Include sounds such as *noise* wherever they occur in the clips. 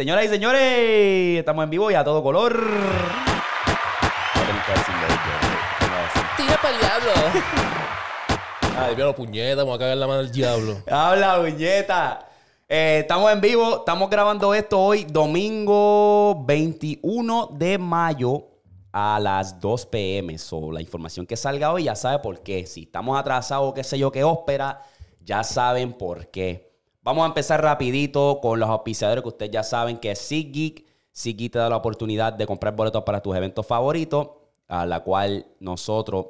Señoras y señores, estamos en vivo y a todo color. Tira para el diablo. *laughs* Ay, diablo, puñeta, vamos a cagar la mano del diablo. *laughs* Habla, buñeta. Eh, estamos en vivo, estamos grabando esto hoy, domingo 21 de mayo a las 2 pm. So, la información que salga hoy ya sabe por qué. Si estamos atrasados, qué sé yo, qué ópera, ya saben por qué. Vamos a empezar rapidito con los auspiciadores que ustedes ya saben que es SeatGeek. SeatGeek te da la oportunidad de comprar boletos para tus eventos favoritos, a la cual nosotros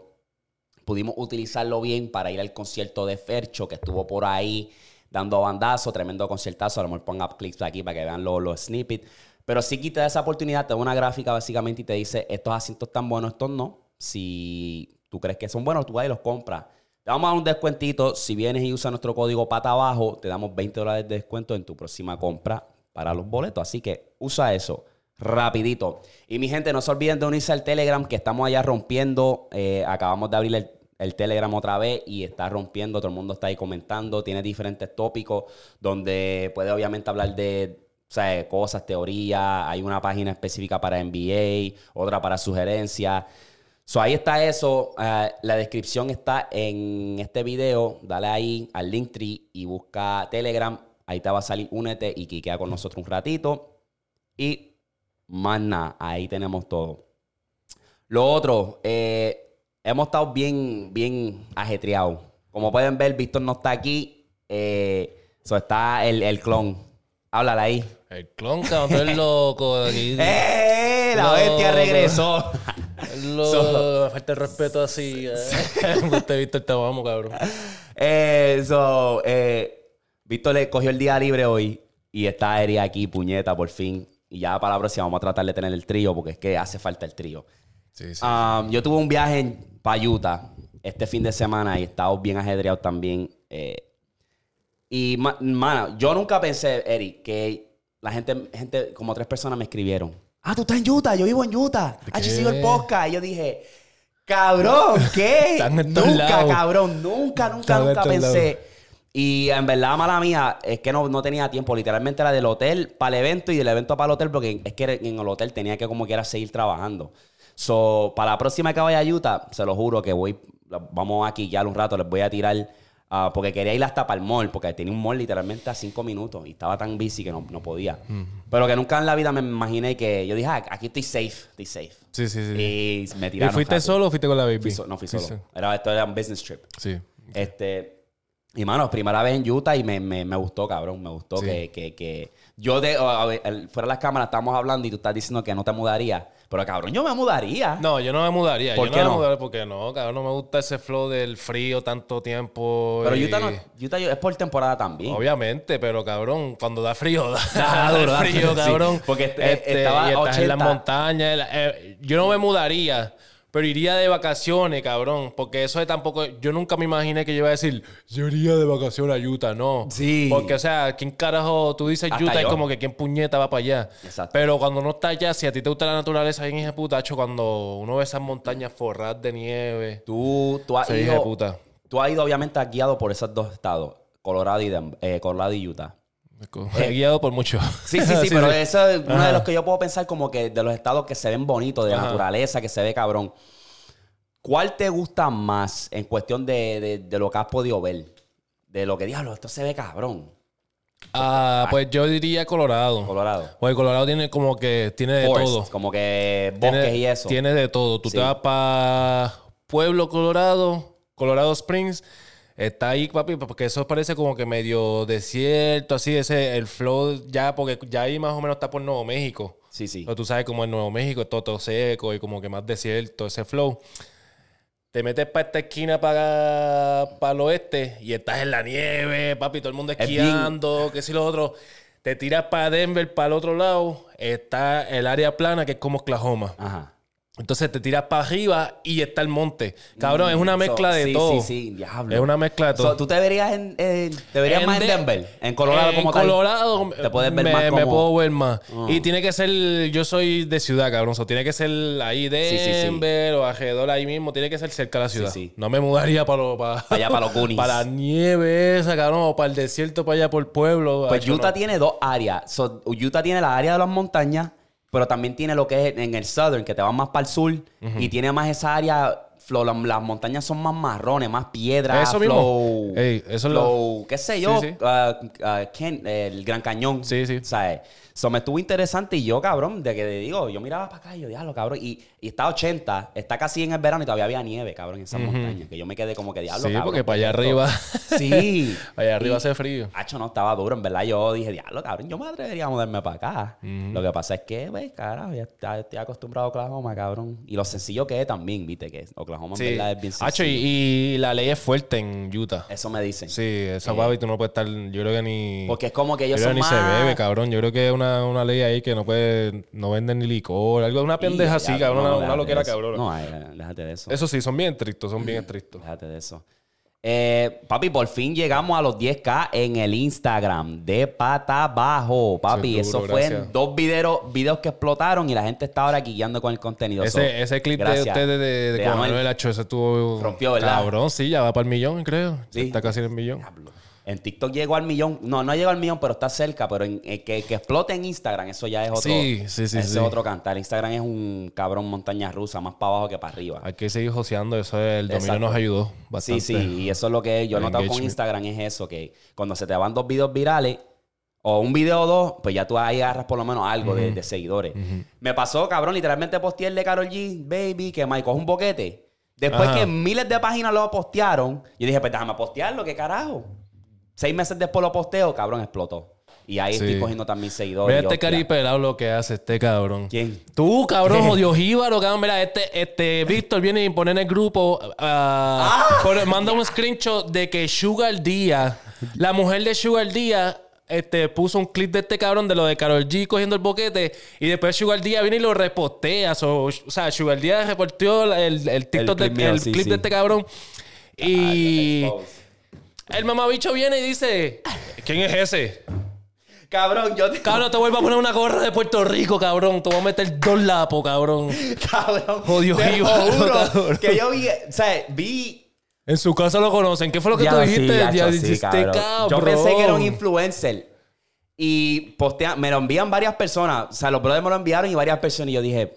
pudimos utilizarlo bien para ir al concierto de Fercho, que estuvo por ahí dando bandazo, tremendo conciertazo. A lo mejor ponga clips aquí para que vean los, los snippets. Pero sí te da esa oportunidad, te da una gráfica básicamente y te dice, estos asientos están buenos, estos no. Si tú crees que son buenos, tú vas y los compras. Te vamos a dar un descuentito. Si vienes y usas nuestro código pata abajo, te damos 20 dólares de descuento en tu próxima compra para los boletos. Así que usa eso rapidito. Y mi gente, no se olviden de unirse al Telegram, que estamos allá rompiendo. Eh, acabamos de abrir el, el Telegram otra vez y está rompiendo. Todo el mundo está ahí comentando. Tiene diferentes tópicos donde puede obviamente hablar de cosas, teorías. Hay una página específica para NBA, otra para sugerencias. So, ahí está eso. Eh, la descripción está en este video. Dale ahí al Linktree y busca Telegram. Ahí te va a salir Únete y quiquea con nosotros un ratito. Y más nada, ahí tenemos todo. Lo otro, eh, hemos estado bien, bien ajetreados. Como pueden ver, Víctor no está aquí. Eh, so está el, el clon. Háblale ahí. El clon, cabrón, eres loco. *laughs* ¡Eh! La bestia regresó. Lo... Me falta el respeto así. Eh. *laughs* Usted, Víctor, te vamos, cabrón. Eh, so, eh, Víctor le cogió el día libre hoy y está Eri aquí, puñeta, por fin. Y ya para la próxima vamos a tratar de tener el trío porque es que hace falta el trío. Sí, sí. Um, yo tuve un viaje en Payuta este fin de semana y estaba bien ajedreado también. eh, y, ma- mano, yo nunca pensé, Eri, que la gente, gente, como tres personas me escribieron. Ah, tú estás en Utah, yo vivo en Utah. Ah, yo sigo el podcast. Y yo dije, cabrón, *laughs* ¿qué? Nunca, lados. cabrón, nunca, nunca, Están nunca pensé. Y en verdad, mala mía, es que no, no tenía tiempo. Literalmente era del hotel para el evento y del evento para el hotel, porque es que en el hotel tenía que como quiera seguir trabajando. So, para la próxima que vaya a Utah, se lo juro que voy, vamos aquí ya un rato, les voy a tirar, ah, porque quería ir hasta para el mall, porque tenía un mall literalmente a cinco minutos y estaba tan busy que no, no podía. Pero que nunca en la vida me imaginé que yo dije, ah, aquí estoy safe, estoy safe. Sí, sí, sí. Y me ¿Y tiraron. fuiste rápido. solo o fuiste con la baby? Fui so- no fui solo. Fuiste- Era, esto era un business trip. Sí. Este, y mano, primera vez en Utah y me, me, me gustó, cabrón. Me gustó Sí. que, que, que yo de fuera de las cámaras estábamos hablando y tú estás diciendo que no te mudarías. Pero cabrón, yo me mudaría. No, yo no me mudaría. ¿Por yo qué no me mudaría porque no, cabrón. No me gusta ese flow del frío tanto tiempo. Pero y- Utah, no, Utah es por temporada también. Obviamente, pero cabrón, cuando da frío, *laughs* da, Da frío, sí. cabrón. Porque este- Este, estaba y estás en las 80. montañas. la- eh, yo no me mudaría, pero iría de vacaciones, cabrón. Porque eso de tampoco. Yo nunca me imaginé que yo iba a decir, yo iría de vacaciones a Utah, no. Sí. Porque, o sea, ¿quién carajo tú dices Hasta Utah? yo. Es como que quién puñeta va para allá. Exacto. Pero cuando no estás allá, si a ti te gusta la naturaleza, bien hija puta, hacho, cuando uno ve esas montañas forradas de nieve. Tú, tú has ido. puta. Tú has ido, obviamente, guiado por esos dos estados, Colorado y, eh, Colorado y Utah. He guiado por mucho. Sí, sí, sí, *laughs* pero eso es uno de los que yo puedo pensar como que de los estados que se ven bonitos, de la Ajá. naturaleza, que se ve cabrón. ¿Cuál te gusta más en cuestión de, de- de lo que has podido ver? De lo que, diablo, esto se ve cabrón. Ah, pues yo diría Colorado. Colorado. Pues Colorado tiene como que tiene de todo. como que bosques Tiene, y eso. Tiene de todo. Tú Sí. te vas para Pueblo, Colorado, Colorado Springs. Está ahí, papi, porque eso parece como que medio desierto, así, ese, el flow ya, porque ya ahí más o menos está por Nuevo México. Sí, sí. Pero tú sabes como en Nuevo México es todo, todo seco y como que más desierto, ese flow. Te metes para esta esquina para, para el oeste y estás en la nieve, papi, todo el mundo esquiando, qué si lo otro. Te tiras para Denver, para el otro lado, está el área plana que es como Oklahoma. Ajá. Entonces te tiras para arriba y está el monte. Cabrón, es una So, mezcla de sí, todo. Sí, sí, diablo. Es una mezcla de todo. So, ¿Tú te verías, en, eh, te verías más en De- Denver? En Colorado en como tal. Colorado Te puedes ver me, más me puedo ver más. Ah. Y tiene que ser, yo soy de ciudad, cabrón. So, tiene que ser ahí sí, sí. Denver o alrededor ahí mismo. Tiene que ser cerca de la ciudad. No me mudaría para, lo- para, allá, para los Goonies. *laughs* para la nieve esa, cabrón. O para el desierto, para allá por el pueblo. Pues Utah no. tiene dos áreas. So, Utah tiene la área de las montañas, pero también tiene lo que es en el southern, que te vas más para el sur, y tiene más esa área. flow, la- las montañas son más marrones, más piedras. Eso mismo. flow, Ey, eso es lo- flow, qué sé yo, Sí, sí. Ken- el Gran Cañón. Sí, sí. ¿Sabes? Eso me estuvo interesante y yo, cabrón, de que te digo, yo miraba para acá y yo, diablo, cabrón. Y, y está a 80, está casi en el verano y todavía había nieve, cabrón, en esas montañas. Que yo me quedé como que diablo, Sí, cabrón, porque ¿qué para allá arriba. *laughs* Sí. *laughs* allá arriba Y- hace frío. Hacho, no, estaba duro, en verdad. Yo dije, diablo, cabrón, yo me atrevería a mudarme para acá. Lo que pasa es que, güey, carajo, ya estoy acostumbrado a Oklahoma, cabrón. Y lo sencillo que es también, viste, que Oklahoma en verdad es bien sencillo. Hacho, y, y la ley es fuerte en Utah. Eso me dicen. Sí, esa papi tú no puedes estar. Yo creo que ni. Porque es como que yo ellos creo son que ni más... se bebe, cabrón. Yo creo que es una, una ley ahí que no puede. No venden ni licor. Algo, una pendeja así, cabrón. no, una, una loquera, cabrón. No, ay, déjate de eso. Eso sí, son bien estrictos, son bien estrictos. Déjate de eso. Eh, papi, por fin llegamos a los 10K en el Instagram de pata abajo. Papi, Eso es eso duro, fue en dos videos, videos que explotaron y la gente está ahora guiando con el contenido. So, Ese, clip de ustedes de, de, De con Anuel. Anuel, hacho, ese estuvo. Rompió, ¿verdad? Cabrón, sí, ya va para el millón, creo. Sí. Está casi en el millón. Diablo. En TikTok llegó al millón. No, no llegó al millón, pero está cerca. Pero en, eh, que, que explote en Instagram, eso ya es otro. Sí, sí, sí, ese sí. es otro cantar. Instagram es un cabrón montaña rusa, más para abajo que para arriba. Hay que seguir joseando. Eso el dominio Exacto. nos ayudó bastante. Sí, sí, y eso es lo que yo he notado con. Instagram, es eso, que cuando se te van dos videos virales, o un video o dos, pues ya tú ahí agarras por lo menos algo de, de seguidores. Me pasó, cabrón, literalmente posteé el de Carol G, baby, que Mike coge un boquete. Después Ajá. que miles de páginas lo postearon, yo dije, pues déjame postearlo, ¿qué carajo? Seis meses después lo posteo, cabrón, explotó. Y ahí Sí. estoy cogiendo también seguidores. Mira este caripelado lo que hace este cabrón. ¿Quién? Tú, cabrón, *laughs* jodido jíbaro, cabrón. Mira, este, este Víctor viene y pone en el grupo. ah, pone- manda un screenshot de que Sugar Díaz, la mujer de Sugar Díaz, este, puso un clip de este cabrón de lo de Carol G cogiendo el boquete. Y después Sugar Díaz viene y lo repostea. So, o sea, Sugar Díaz reporteó el, el TikTok clip de- mío, el sí, clip sí. de este cabrón. Y. el mamabicho viene y dice: ¿Quién es ese? Cabrón, yo te... Cabrón, te vuelvo a poner una gorra de Puerto Rico, cabrón. Te voy a meter dos lapos, cabrón. Cabrón. Jodido te jíbaro, juro *laughs* cabrón. que yo vi, o sea, vi En su casa lo conocen. ¿Qué fue lo que Ya, tú sí, dijiste? ya sí, dijiste, cabrón. cabrón. Yo pensé que era un influencer. Y postea, me lo envían varias personas. O sea, los brothers me lo enviaron y varias personas. Y yo dije,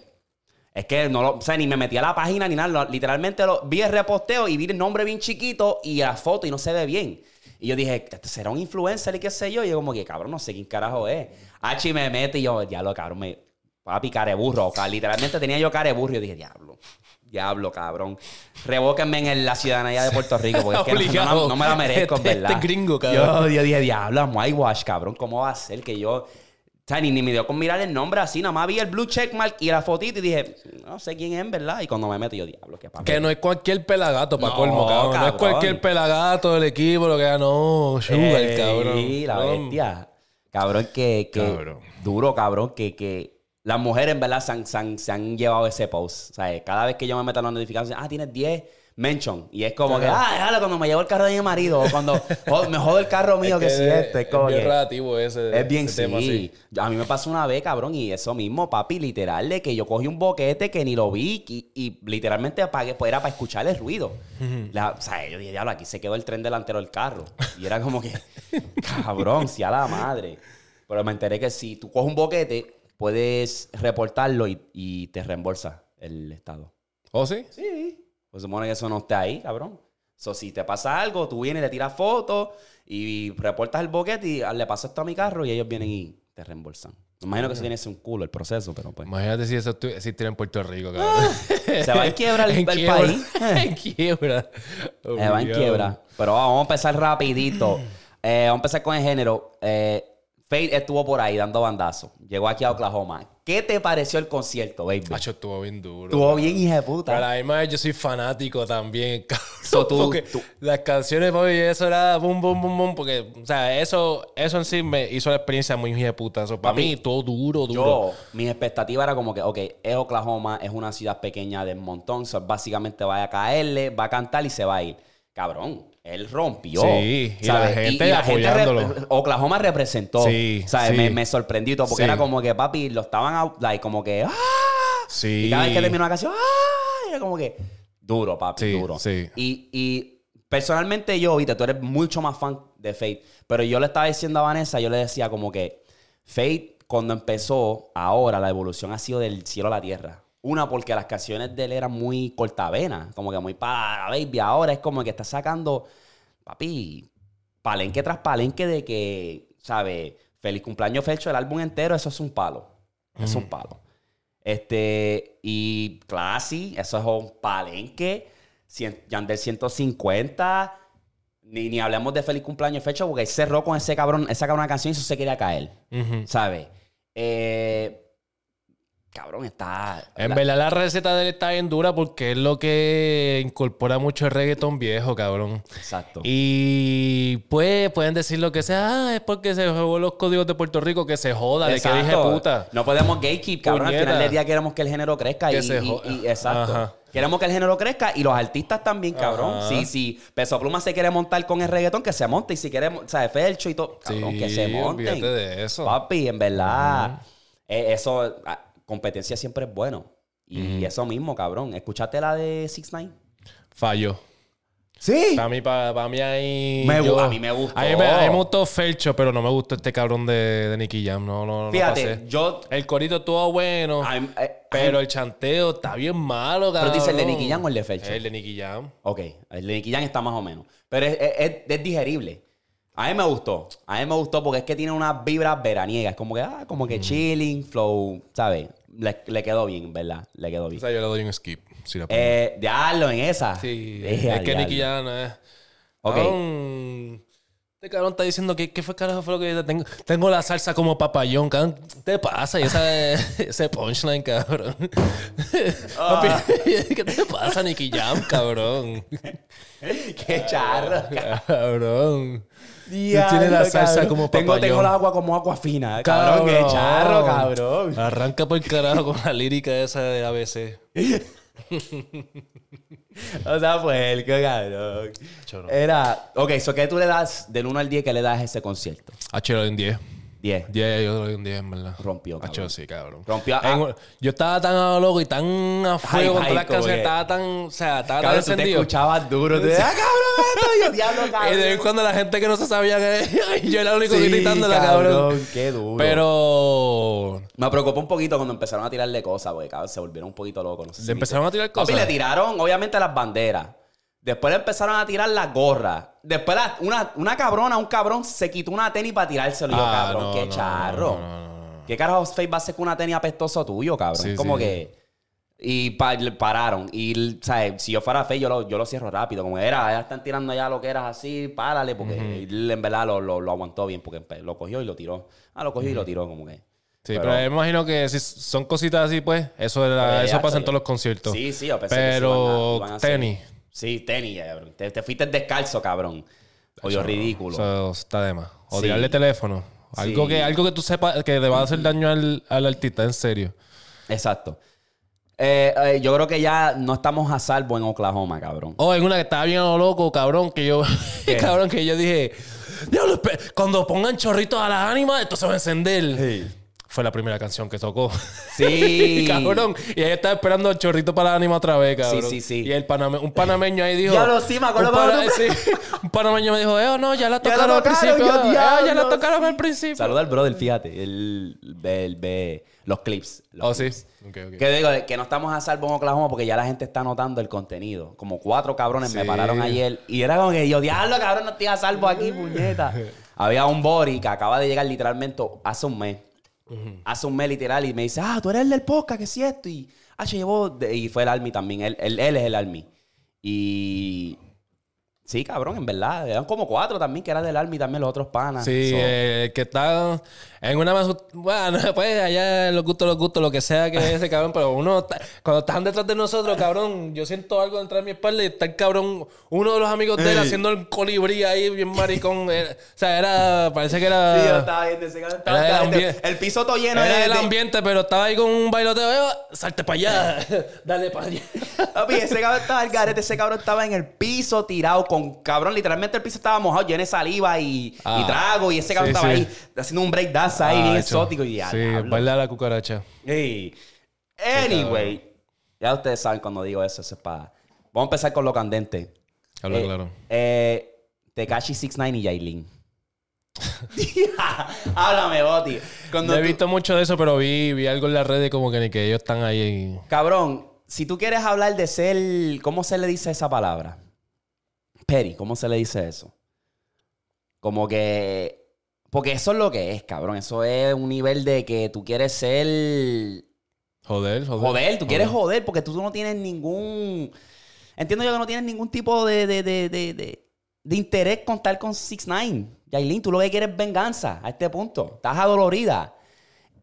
es que no lo, o sea, ni me metí a la página ni nada. Lo- literalmente lo, vi el reposteo y vi el nombre bien chiquito y la foto y no se ve bien. Y yo dije, ¿este será un influencer y qué sé yo? Y yo como que, cabrón, no sé quién carajo es. Hachi me mete y yo, diablo, cabrón, me... Papi, careburro. ca- Literalmente tenía yo careburro. Y yo dije, diablo. Diablo, cabrón. Revóquenme en la ciudadanía de Puerto Rico. Porque es que no- no, me la merezco, en Este- ¿verdad? este gringo, cabrón. Yo, yo dije, diablo, whitewash, cabrón. ¿Cómo va a ser que yo... O sea, ni, ni me dio con mirar el nombre así. Nada más vi el blue checkmark y la fotito y dije, no sé quién es, en ¿verdad? Y cuando me meto, yo, diablo, qué papi. Que no es cualquier pelagato, para No, colmo, cabrón. No es cualquier pelagato del equipo, lo que da, no. Sugar, Ey, cabrón. la No. bestia. Cabrón, que, que Cabrón. duro, cabrón, que, que las mujeres en verdad se han, se han- se han llevado ese post. O sea, cada vez que yo me meto en la notificación, ah, tienes 10 mention. Y es como que, ah, déjalo cuando me llevo el carro de mi marido o cuando me jodo el carro mío que, Es si este. Es, como bien que- relativo ese. es bien ese tema, sí. A mí me pasó una vez, cabrón, y eso mismo, papi, literal, de que yo cogí un boquete que ni lo vi y, y literalmente apagué, pues era para escuchar el ruido. La- o sea, yo dije, diablo, aquí se quedó el tren delantero del carro. Y era como que, *laughs* cabrón, si a la madre. Pero me enteré que si tú coges un boquete, puedes reportarlo y, y te reembolsa el Estado. ¿Oh, sí? Sí. Pues supone que eso no está ahí, cabrón. So, si te pasa algo, tú vienes, le tiras fotos y reportas el boquete y ah, le paso esto a mi carro y ellos vienen y te reembolsan. Me imagino que eso tiene que ser un culo el proceso, pero pues. Imagínate si eso existiera en Puerto Rico, cabrón. Se va en quiebra *laughs* el, En el quiebra. país. *laughs* en quiebra. Se va en Obligado. quiebra. Pero vamos a empezar rapidito. Eh, vamos a empezar con el género. Eh, Fate estuvo por ahí dando bandazos. Llegó aquí a Oklahoma. ¿Qué te pareció el concierto, baby? Macho, estuvo bien duro. Estuvo bien, hija de Pero a puta. la misma vez yo soy fanático también, *laughs* cabrón. So, tú- porque tú- las canciones, papi, eso era boom, boom, boom, boom. Porque, o sea, eso, eso en sí me hizo la experiencia muy hija de puta. Eso, para mí, todo duro, duro. Yo, mi expectativa era como que, ok, es Oklahoma, es una ciudad pequeña del montón, so, básicamente va a caerle, va a cantar y se va a ir. Cabrón, él rompió. Sí, y la gente apoyándolo. rep- Oklahoma representó. Sí, ¿sabes? sí. Me, me sorprendió y todo, porque Sí. era como que, papi, lo estaban, out- like, como que, ¡ah! Sí. Y cada vez que terminó la canción, ¡ah! Era como que, duro, papi, duro. sí. Y, y personalmente yo, viste, tú eres mucho más fan de Fate, pero yo le estaba diciendo a Vanessa, yo le decía como que Fate, cuando empezó, ahora la evolución ha sido del cielo a la tierra. Una, porque las canciones de él eran muy cortavenas, como que muy para baby. Ahora es como que está sacando, papi, palenque tras palenque de que, ¿sabes? Feliz cumpleaños Fecho, el álbum entero, eso es un palo. Es un palo. Este, y Classy, eso es un palenque. Cien- Yandel 150. Ni, ni hablemos de feliz cumpleaños fecha porque él cerró con ese cabrón, esa cabrona canción y eso se quería caer. ¿Sabes? Eh, cabrón, está. En la- verdad la receta de él está bien dura porque es lo que incorpora mucho el reggaetón viejo, cabrón. Exacto. Y pues pueden decir lo que sea, ah, es porque se jugó los códigos de Puerto Rico, que se joda, de que Exacto. dije puta. No podemos gatekeep, cabrón. Al final del día queremos que el género crezca Que y, se y- jo- y- exacto. Ajá. Queremos que el género crezca y los artistas también, cabrón. Ajá. Sí, sí. Peso Pluma se quiere montar con el reggaetón, que se monte. Y si quiere, o sea, Felcho y todo, cabrón, Sí, que se olvídate de eso. Papi, en verdad, eh, eso, ah, competencia siempre es bueno. Y eso mismo, cabrón. ¿Escuchaste la de 6 9 Falló. Sí. Para mí, para, mí ahí. Me yo- a mí me gustó. A mí me, a mí me gustó Felcho, pero no me gustó este cabrón de, de Nicky Jam. No, no, no. Fíjate, pasé. yo. El corito estuvo bueno, I'm- eh, pero el chanteo está bien malo, Pero cabrón. dice el de Nicky Jam o el de Felcho. El de Nicky Jam. Ok, el de Nicky Jam está más o menos. Pero es, es- es- es digerible. A mí me gustó. A mí me gustó porque es que tiene unas vibras veraniegas. Como que, ah, como que chilling, flow, ¿sabes? Le, le quedó bien, ¿verdad? Le quedó O bien. sea, yo le doy un skip. Si la. Eh, diablo, en esa. sí, *laughs* Eh, es que. Nicky Jam no es. Ok. Cabrón, Este cabrón está diciendo que qué fue carajo fue lo que dice? tengo. Tengo la salsa como papayón, cabrón. ¿Qué te pasa? Y esa, *laughs* ese punchline, cabrón. Ah. Papi, *laughs* ¿Qué te pasa, Nicky Jam, cabrón? *laughs* Qué charro. Cabrón. Diablo, tiene la salsa cabrón. como tengo, papayón. tengo el agua como agua fina. Cabrón, qué charro, cabrón. Arranca por el carajo con la lírica esa de ABC. *laughs* O sea, pues, qué cabrón. Choro. Era. Ok, so ¿qué tú le das del 1 al 10 que le das a ese concierto? H un 10. 10. 10, yo le doy un 10, en verdad. Rompió, cabrón. Hacho, sí, cabrón. Rompió. En- ah, yo estaba tan a lo loco y tan a fuego con todas las como canciones. que- Estaba tan, o sea, estaba cabrón, tan tú te encendido. escuchabas duro. Decías, ah, cabrón, esto yo diablo, cabrón. *laughs* Y de vez en cuando la gente que no se sabía que *laughs* yo era el único Sí, gritándola, cabrón. Qué duro. Pero Me preocupó un poquito cuando empezaron a tirarle cosas, porque cabrón, se volvieron un poquito locos. No sé si le empezaron a tirar Papi, cosas. le tiraron, obviamente, las banderas. Después le empezaron a tirar las gorras. Después la- una, una cabrona, un cabrón, se quitó una tenis para tirárselo. Y yo, Ah, cabrón, no, qué no, charro. no. ¿Qué carajo Face va a hacer con una tenis apestoso tuyo, cabrón? Sí, como sí. que... Y pa- pararon. Y, ¿sabes? Si yo fuera Face, yo lo, yo lo cierro rápido. Como era, ya están tirando ya lo que eras así, párale. Porque en verdad lo, lo, lo aguantó bien. Porque lo cogió y lo tiró. Ah, lo cogió y lo tiró como que... Sí, Pero- pero, imagino que si son cositas así, pues, eso, era- Pues, eso pasa en todos los conciertos. Sí, sí, yo pensé que Pero sí iban a- iban a hacer- tenis. Sí, tenis, cabrón. Te, te fuiste descalzo, cabrón. Oye, ridículo. Eso está de más. O Sí. tirarle teléfono. Algo, Sí. que, algo que tú sepas que le va a hacer daño al, al artista, en serio. Exacto. Eh, eh, yo creo que ya no estamos a salvo en Oklahoma, cabrón. Oh, en una que estaba bien a lo loco, cabrón, que yo, *laughs* cabrón, que yo dije, diablo, espe- cuando pongan chorritos a las ánimas, esto se va a encender. Fue la primera canción que tocó. Sí. *laughs* cabrón. Y ahí estaba esperando el chorrito para la ánima otra vez, cabrón. Sí, sí, sí. Y el paname- un panameño ahí dijo. Diablo, sí, me acuerdo un, pana- tú- sí, *laughs* un panameño me dijo, eh, no, ya la Ya la tocaron al tocaron, principio. yo, eh, ya la tocaron al principio. Saluda al brother, fíjate. Él ve, los clips. los Oh, sí. Que digo, que no estamos a salvo en Oklahoma porque ya la gente está notando el contenido. Como cuatro cabrones me pararon ayer y era como que yo, diablo, cabrón, no estoy a salvo aquí, puñeta. *laughs* Había un Bori que acaba de llegar literalmente hace un mes. Hace un mes literal y me dice, ah, tú eres el del podcast, que si esto. Y, ah, llevó, y fue el Army también, él, él, él es el Army. Y sí, cabrón, en verdad, eran como cuatro también que eran del Army también los otros panas. Sí, So, eh, que está en una más. Bueno, *laughs* pues allá los gustos, los gustos, lo que sea que es ese cabrón, pero uno, está- cuando están detrás de nosotros, cabrón, yo siento algo detrás de mi espalda y está el cabrón, uno de los amigos de él haciendo el colibrí ahí, bien maricón. eh, o sea, era, parece que era. Sí, yo estaba ese cabrón, estaba- Era el ambiente. el piso todo lleno era de, el de- ambiente, pero estaba ahí con un bailoteo. eh, salte para allá, *laughs* dale para allá. Papi, ese cabrón estaba al garete, ese cabrón estaba en el piso tirado con cabrón, literalmente el piso estaba mojado, lleno de saliva y, Ah. y trago, y ese cabrón Sí, estaba sí. ahí haciendo un breakdance ahí, bien Ah, exótico y ya. Sí, baila la cucaracha. Ey. Anyway, ya ustedes saben cuando digo eso, eso es para. Vamos a empezar con lo candente. Habla Eh, claro. Eh, Tekashi 69 y Yailin. *laughs* Háblame, Boti. Cuando No he tú- visto mucho de eso, pero vi, vi algo en las redes como que ni que ellos están ahí. Cabrón, si tú quieres hablar de ser. ¿Cómo se le dice esa palabra? Peri, ¿cómo se le dice eso? Como que. Porque eso es lo que es, cabrón. Eso es un nivel de que tú quieres ser. Joder, joder. Joder, tú quieres joder porque tú no tienes ningún. Entiendo yo que no tienes ningún tipo de, de, de, de, de- interés con estar con 6 9 Yailin, tú lo que quieres es venganza a este punto. Estás adolorida.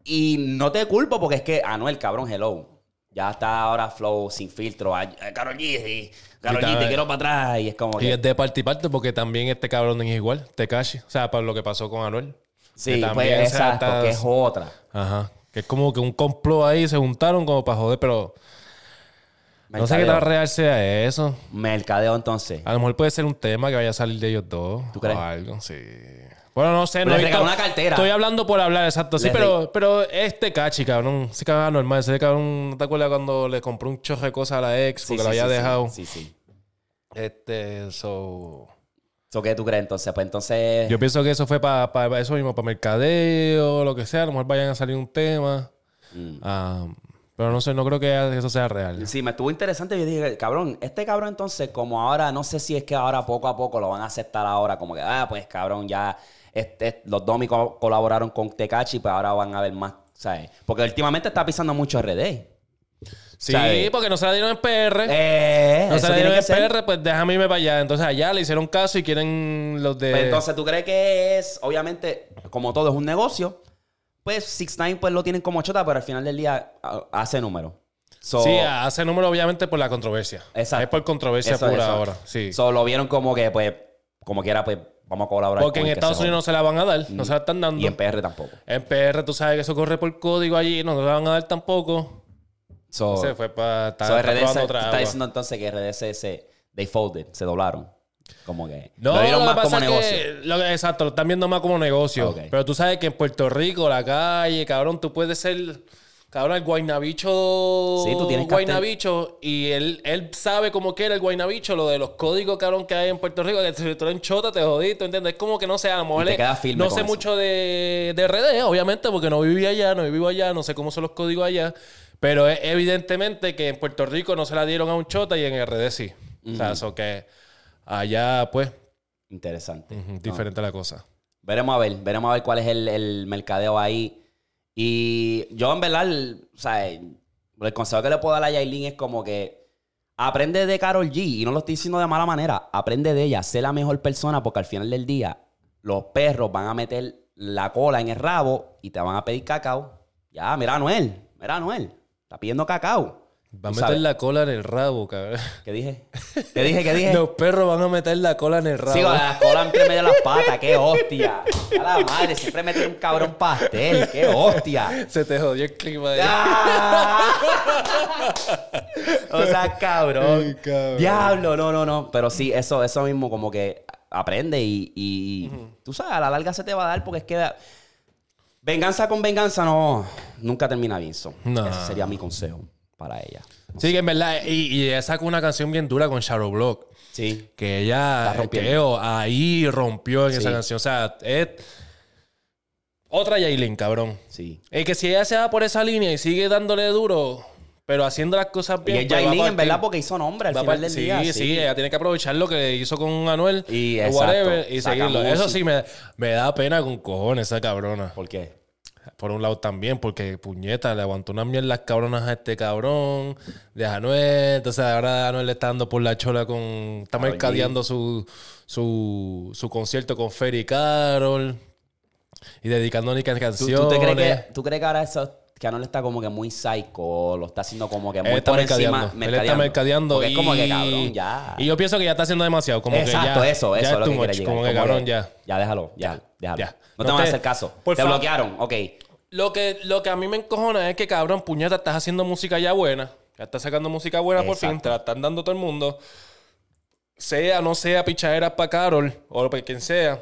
Y no te culpo porque es que Anuel, cabrón, hello. Ya está ahora flow sin filtro. Karol G, sí. Karol G, te quiero para atrás. Y es como Y que. es de parte y parte porque también este cabrón es igual, Tekashi. O sea, para lo que pasó con Anuel. Sí, pues exacto, está- que es otra. Ajá. Que es como que un complot ahí, se juntaron como para joder, pero no sé qué tan real sea eso. Mercadeo, entonces. A lo mejor puede ser un tema que vaya a salir de ellos dos. ¿Tú crees? O algo, sí. Bueno, no sé. Le no visto- una cartera. Estoy hablando por hablar, exacto. Sí, Le pero, pero este cachi, cabrón. Sí, cabrón, normal. Ese cabrón, ¿no te acuerdas cuando le compró un choje de cosas a la ex porque sí, lo había sí, sí. dejado? Sí, sí. Este, so... ¿So qué tú crees entonces? Pues entonces. Yo pienso que eso fue para eso mismo, para mercadeo, lo que sea. A lo mejor vayan a salir un tema. Mm. Pero no sé, no creo que eso sea real. Sí, me estuvo interesante. Yo dije, cabrón, este cabrón entonces, como ahora, no sé si es que ahora poco a poco lo van a aceptar ahora, como que, ah, pues cabrón, ya este, los Domi co- colaboraron con Tecachi, pues ahora van a ver más, ¿sabes? Porque últimamente está pisando mucho RD. Sí, ¿sabes? porque no se la dieron en PR. Eh, no se la dieron en ser. PR, pues déjame irme para allá. Entonces allá le hicieron caso y quieren los de... Pues entonces, ¿tú crees que es, obviamente, como todo es un negocio? Pues 6 9 pues lo tienen como chota, pero al final del día hace número. So- Sí, hace número obviamente por la controversia. Exacto. Es por controversia Eso, pura eso. ahora. Sí. Solo vieron como que, pues, como quiera, pues, vamos a colaborar porque con en Estados Unidos no se la van a dar. No se la están dando. Y en PR tampoco. En PR tú sabes que eso corre por código allí. No se la van a dar tampoco. So, Se fue para... Está, so está RD probando se- otra estás diciendo entonces que RD se, they folded, se doblaron. Como que No, lo vieron lo que más como negocio. que- lo que- exacto, lo están viendo más como negocio. Pero tú sabes que en Puerto Rico, la calle, cabrón, tú puedes ser, cabrón, el guaynabicho. Sí, tú tienes guaynabicho. Y él, él sabe cómo que era el guaynabicho, lo de los códigos, cabrón, que hay en Puerto Rico, que si tú eres en chota, te jodiste, ¿entiendes? Es como que no sé, a lo mejor No sé eso. mucho de, de RD, obviamente, porque no viví allá, no vivo allá, no sé cómo son los códigos allá. Pero es evidentemente que en Puerto Rico no se la dieron a un chota y en RD sí. O sea, eso que allá, pues, Interesante. Ujú, No. Diferente la cosa. Veremos a ver, veremos a ver cuál es el, el mercadeo ahí. Y yo, en verdad, o sea, el, consejo que le puedo dar a Yailin es como que aprende de Carol G. Y no lo estoy diciendo de mala manera. Aprende de ella. Sé la mejor persona porque al final del día los perros van a meter la cola en el rabo y te van a pedir cacao. Ya, mira a Noel. Mira Noel. Está pidiendo cacao. Va a meter sabes. la cola en el rabo, cabrón. ¿Qué dije? ¿Qué dije? ¿Qué dije? Los perros van a meter la cola en el rabo. Sigo la cola entre medio de las patas, qué hostia. A la madre, siempre meten un cabrón pastel, qué hostia. Se te jodió el clima. ahí. ¡Ah! o sea, cabrón. Ay, cabrón. Diablo, no, no, no. Pero sí, eso, eso mismo, como que aprende y, y tú sabes, a la larga se te va a dar porque es que venganza con venganza no, nunca termina bien. so. No. Ese sería mi consejo para ella. Sí, que en verdad. Y, y ella sacó una canción bien dura con Shadow Block. Sí. Que ella que, oh, ahí rompió en Sí. esa canción. O sea, es otra Yailin, cabrón. Sí. Y que si ella se va por esa línea y sigue dándole duro, pero haciendo las cosas Y bien. es pues Yailin, en verdad, porque hizo nombre al final del sí, día. sí, ella tiene que aprovechar lo que hizo con Anuel Y exacto, whatever, y seguirlo. Eso sí me, me da pena con cojones esa cabrona. ¿Por qué? Por un lado también, porque puñeta, le aguantó unas mierdas cabronas a este cabrón de Anuel. Entonces ahora Anuel le está dando por la chola con. Está mercadeando su, su, su concierto con Ferry Carol. Y dedicando únicas ¿Tú, canciones. tú te crees que, ¿Tú crees que ahora eso, que Anuel está como que muy psycho? Lo está haciendo como que muy Él está por mercadeando. encima. Él está mercadeando. Porque y... es como que cabrón, ya. Y yo pienso que ya está haciendo demasiado. Como Exacto, que ya, eso, ya eso es lo que much, llegar. Como que cabrón, ya. Ya déjalo, ya, déjalo. ya. No, No te van a hacer caso. por te favor. bloquearon, ok. Lo que, lo que a mí me encojona es que, cabrón, puñeta, estás haciendo música ya buena. Ya estás sacando música buena por fin. Te la están dando todo el mundo. Sea, no sea pichaderas para Carol o para quien sea.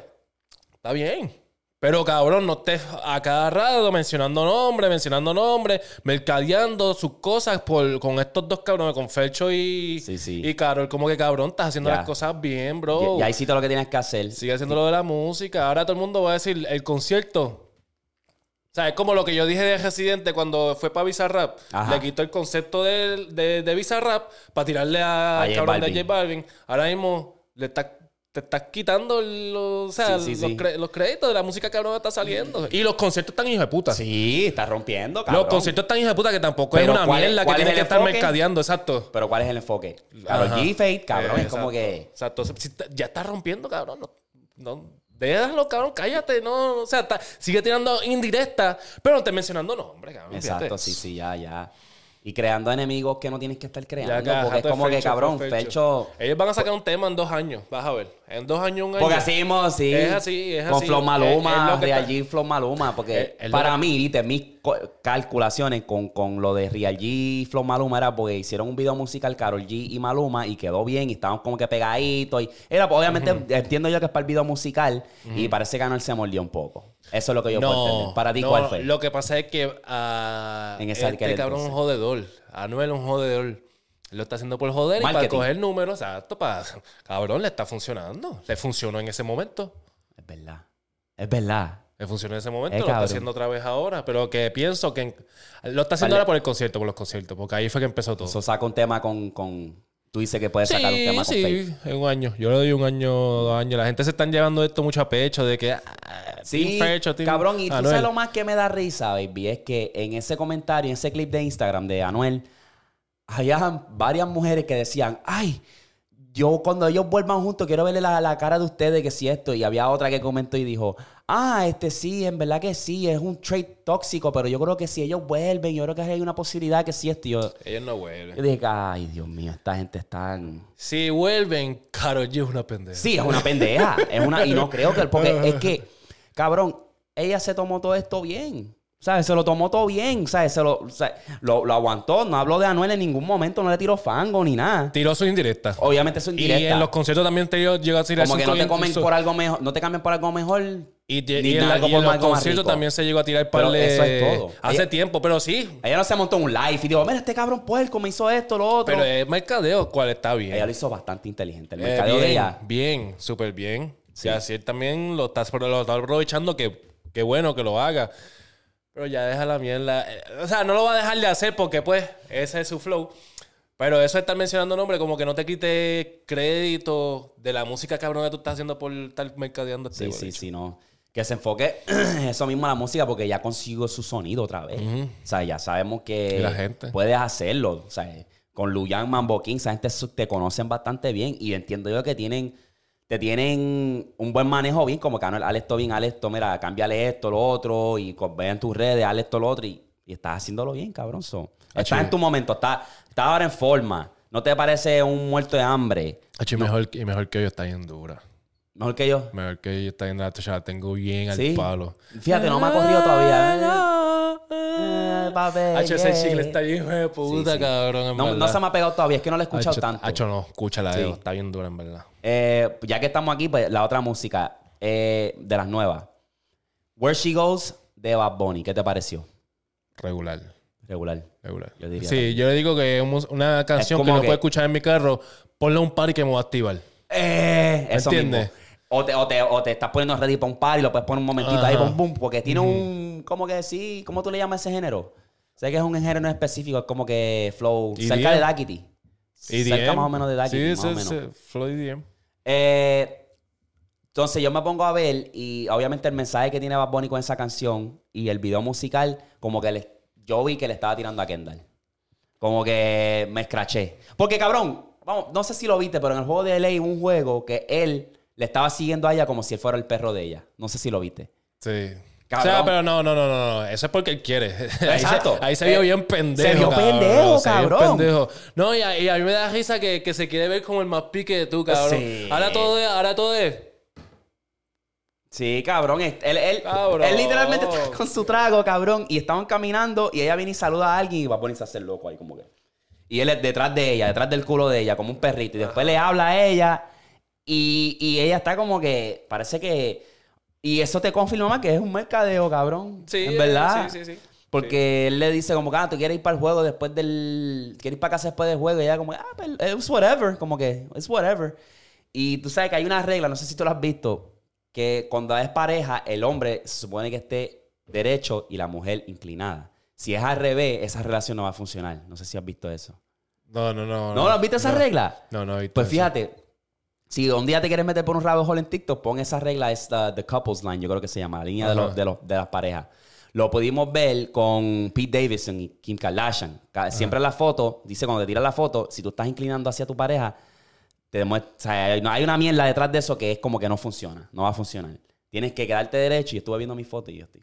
Está bien. Pero, cabrón, no estés a cada rato mencionando nombres, mencionando nombres, mercadeando sus cosas por, con estos dos cabrones, con Felcho y, Sí, sí. y Carol. Como que, cabrón, estás haciendo Ya. las cosas bien, bro. Y, ahí hiciste lo que tienes que hacer. Sigue haciendo lo de la música. Ahora todo el mundo va a decir el concierto. O sea, es como lo que yo dije de Residente cuando fue para Bizarrap. Ajá. Le quitó el concepto de, de, de Bizarrap para tirarle a, A al J cabrón Balvin. de J Balvin. Ahora mismo le está, te estás quitando los, o sea, Sí, sí, los, sí. cre- los créditos de la música que ahora está saliendo. Y los conciertos están hijos de puta. Sí, estás rompiendo, cabrón. Los conciertos están hijos de puta que tampoco Pero es una ¿cuál es- mierda que es el que estar enfoque? mercadeando. Exacto. Pero ¿cuál es el enfoque? Karol Ajá. G, Fate, cabrón. Eh, es como que... Exacto. Te- ya está rompiendo, cabrón. No, no- déjalo, cabrón. Cállate. No, o sea, está- sigue tirando indirecta, pero no estés mencionando nombres, cabrón. Exacto, fíjate. sí, sí, ya, ya. Y creando enemigos que no tienes que estar creando. Ya, porque es como que, cabrón. Felcho... Ellos van a sacar un tema en dos años. Vas a ver. En dos años, un año. Porque así mismo, sí. Es así, es Con así. Flow Maluma, es lo que Real está- G, Flow Maluma. Porque Es- es lo para mí, viste, mis calculaciones con, con lo de Real G, Flow Maluma era porque hicieron un video musical Karol G y Maluma y quedó bien y estaban como que pegaditos. Y era, pues, obviamente, entiendo yo que es para el video musical y parece que Anuel se mordió un poco. Eso es lo que yo puedo entender. Para ti, no, ¿cuál fue? Lo que pasa es que En esa este cabrón es un jodedor. Anuel es un jodedor. Lo está haciendo por joder y para coger números. Exacto, para... Cabrón, le está funcionando. Le funcionó en ese momento. Es verdad. Es verdad. Le funcionó en ese momento, Eh, lo está cabrón. haciendo otra vez ahora. Pero que pienso que... en- Lo está haciendo Vale. ahora por el concierto, por los conciertos. Porque ahí fue que empezó todo. Eso saca un tema con... con tú dices que puedes sacar un tema con sí, en un año. Yo le doy un año, dos años. La gente se están llevando esto mucho a pecho de que... ah, Sí, Team Fercho, Team cabrón, y tú sabes lo más que me da risa, baby, es que en ese comentario, en ese clip de Instagram de Anuel, había varias mujeres que decían, ay, yo cuando ellos vuelvan juntos quiero verle la, la cara de ustedes que si esto, y había otra que comentó y dijo, ah, este sí, en verdad que sí, es un trait tóxico, pero yo creo que si ellos vuelven, yo creo que hay una posibilidad que sí esto, yo, Ellos no vuelven. yo dije, ay, Dios mío, esta gente está... Si vuelven, Karol G es una pendeja. Sí, es una pendeja. Es una, y no creo que. Porque es que, cabrón, ella se tomó todo esto bien. ¿Sabes? Se lo tomó todo bien. ¿Sabes? Se lo, sea, lo, lo aguantó. No habló de Anuel en ningún momento. No le tiró fango ni nada. Tiró sus indirectas. Obviamente eso es Y indirecta. en los conciertos también te llegó a tirar Como que no te comen por algo mejor. No te cambian por algo mejor. Y, y en, la- algo y en los conciertos también se llegó a tirar par Pero de... eso es todo. Hace Ella- tiempo, pero sí. Ella no se montó un live y dijo, mira, este cabrón puerco me hizo esto, lo otro. Pero es mercadeo, cual está bien. ella lo hizo bastante inteligente. El Eh, mercadeo bien, de ella. Bien, súper bien. Sí. Y así él también lo está, lo está aprovechando, que, que bueno que lo haga. Pero ya deja la mierda. Eh, O sea, no lo va a dejar de hacer porque, pues, ese es su flow. Pero eso de estar mencionando nombres, como que no te quite crédito de la música cabrón que tú estás haciendo por estar mercadeando este Sí, sí, sí, no. Que se enfoque en *clears throat* eso mismo a la música porque ya consiguió su sonido otra vez. O sea, ya sabemos que la gente. puedes hacerlo. O sea, con Luyan Mambo King, esa gente te conocen bastante bien y entiendo yo que tienen, te tienen un buen manejo bien, como que Anuel, haz esto bien, haz esto, mira, cámbiale esto, lo otro, y con- ve en tus redes, haz esto, lo otro, y, y estás haciéndolo bien, cabrón. so. Estás en tu momento, estás, estás ahora en forma. No te parece un muerto de hambre. Y mejor, y mejor que yo está bien dura. Mejor que yo. Mejor que yo está bien dura. Ya la tengo bien Sí. al palo. Fíjate, no me ha corrido todavía. Eh, papi, Hacho, ese yeah. chicle está bien hijo de puta, Sí, sí. cabrón. en No, no se me ha pegado todavía, es que no lo he escuchado Hacho, tanto. Hacho, no, escúchala, Sí. Evo, está bien dura, en verdad. Eh, ya que estamos aquí, pues la otra música eh, de las nuevas. Where She Goes de Bad Bunny. ¿Qué te pareció? Regular. Regular. Regular. Yo diría sí, también. yo le digo que es una canción que no que- puedo escuchar en mi carro. Ponle un party que me va a activar. Eh, eso ¿Entiendes? mismo. O te, o, te, o te estás poniendo ready para un par y lo puedes poner un momentito ahí, boom, boom, porque tiene un, ¿cómo que sí? ¿Cómo tú le llamas ese género? Sé que es un género específico, es como que flow, EDM. cerca de. EDM. Cerca más o menos de Daquiti, Sí, más o sí, menos. Flow EDM. Eh, Entonces yo me pongo a ver y obviamente el mensaje que tiene Bad Bunny con esa canción y el video musical, como que le- yo vi que le estaba tirando a Kendall. Como que me escraché. Porque cabrón, vamos, no sé si lo viste, pero en el juego de LA un juego que él le estaba siguiendo a ella como si él fuera el perro de ella. No sé si lo viste. Sí. Cabrón. O sea, pero no, no, no, no, no. Eso es porque él quiere. *laughs* Ahí se- Exacto. Ahí se, vio Eh, bien pendejo. se vio cabrón. pendejo, Se vio cabrón. pendejo. No, y a, y a mí me da risa que, que se quiere ver como el más pique de tú, cabrón. Sí. Ahora todo es, ahora todo es. Sí, cabrón. Él, él, Cabrón. él literalmente está con su trago, cabrón. Y estaban caminando y ella viene y saluda a alguien y va a ponerse a hacer loco ahí como que. Y él es detrás de ella, detrás del culo de ella, como un perrito. Y después le habla a ella y, y ella está como que, parece que... Y eso te confirma más que es un mercadeo, cabrón. Sí, Es verdad. sí, sí, sí. Porque él le dice como que, ah, tú quieres ir para el juego después del... Quieres ir para casa después del juego. Y ella como, ah, pues, it's whatever. Como que, it's whatever. Y tú sabes que hay una regla, no sé si tú lo has visto, que cuando es pareja, el hombre se supone que esté derecho y la mujer inclinada. Si es al revés, esa relación no va a funcionar. No sé si has visto eso. No, no, no. ¿No, ¿No has visto esa regla? No, no he visto Pues eso. Si un día te quieres meter por un rabbit hole en TikTok, pon esa regla, es the couples line, yo creo que se llama, la línea de, Ajá. los, de, los- de las parejas. Lo pudimos ver con Pete Davidson y Kim Kardashian. Siempre en la foto, dice cuando te tiras la foto, si tú estás inclinando hacia tu pareja, te demuestra, o sea, hay, hay una mierda detrás de eso que es como que no funciona, no va a funcionar. Tienes que quedarte derecho y estuve viendo mi foto y yo estoy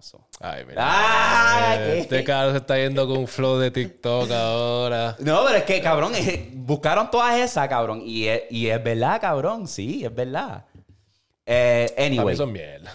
so. Ay, mira. ¡Ah! Este cabrón se está yendo con un flow de TikTok ahora. No, pero es que, cabrón, buscaron todas esas, cabrón. Y es, y es verdad, cabrón. Sí, es verdad. Eh, anyway, son mierda.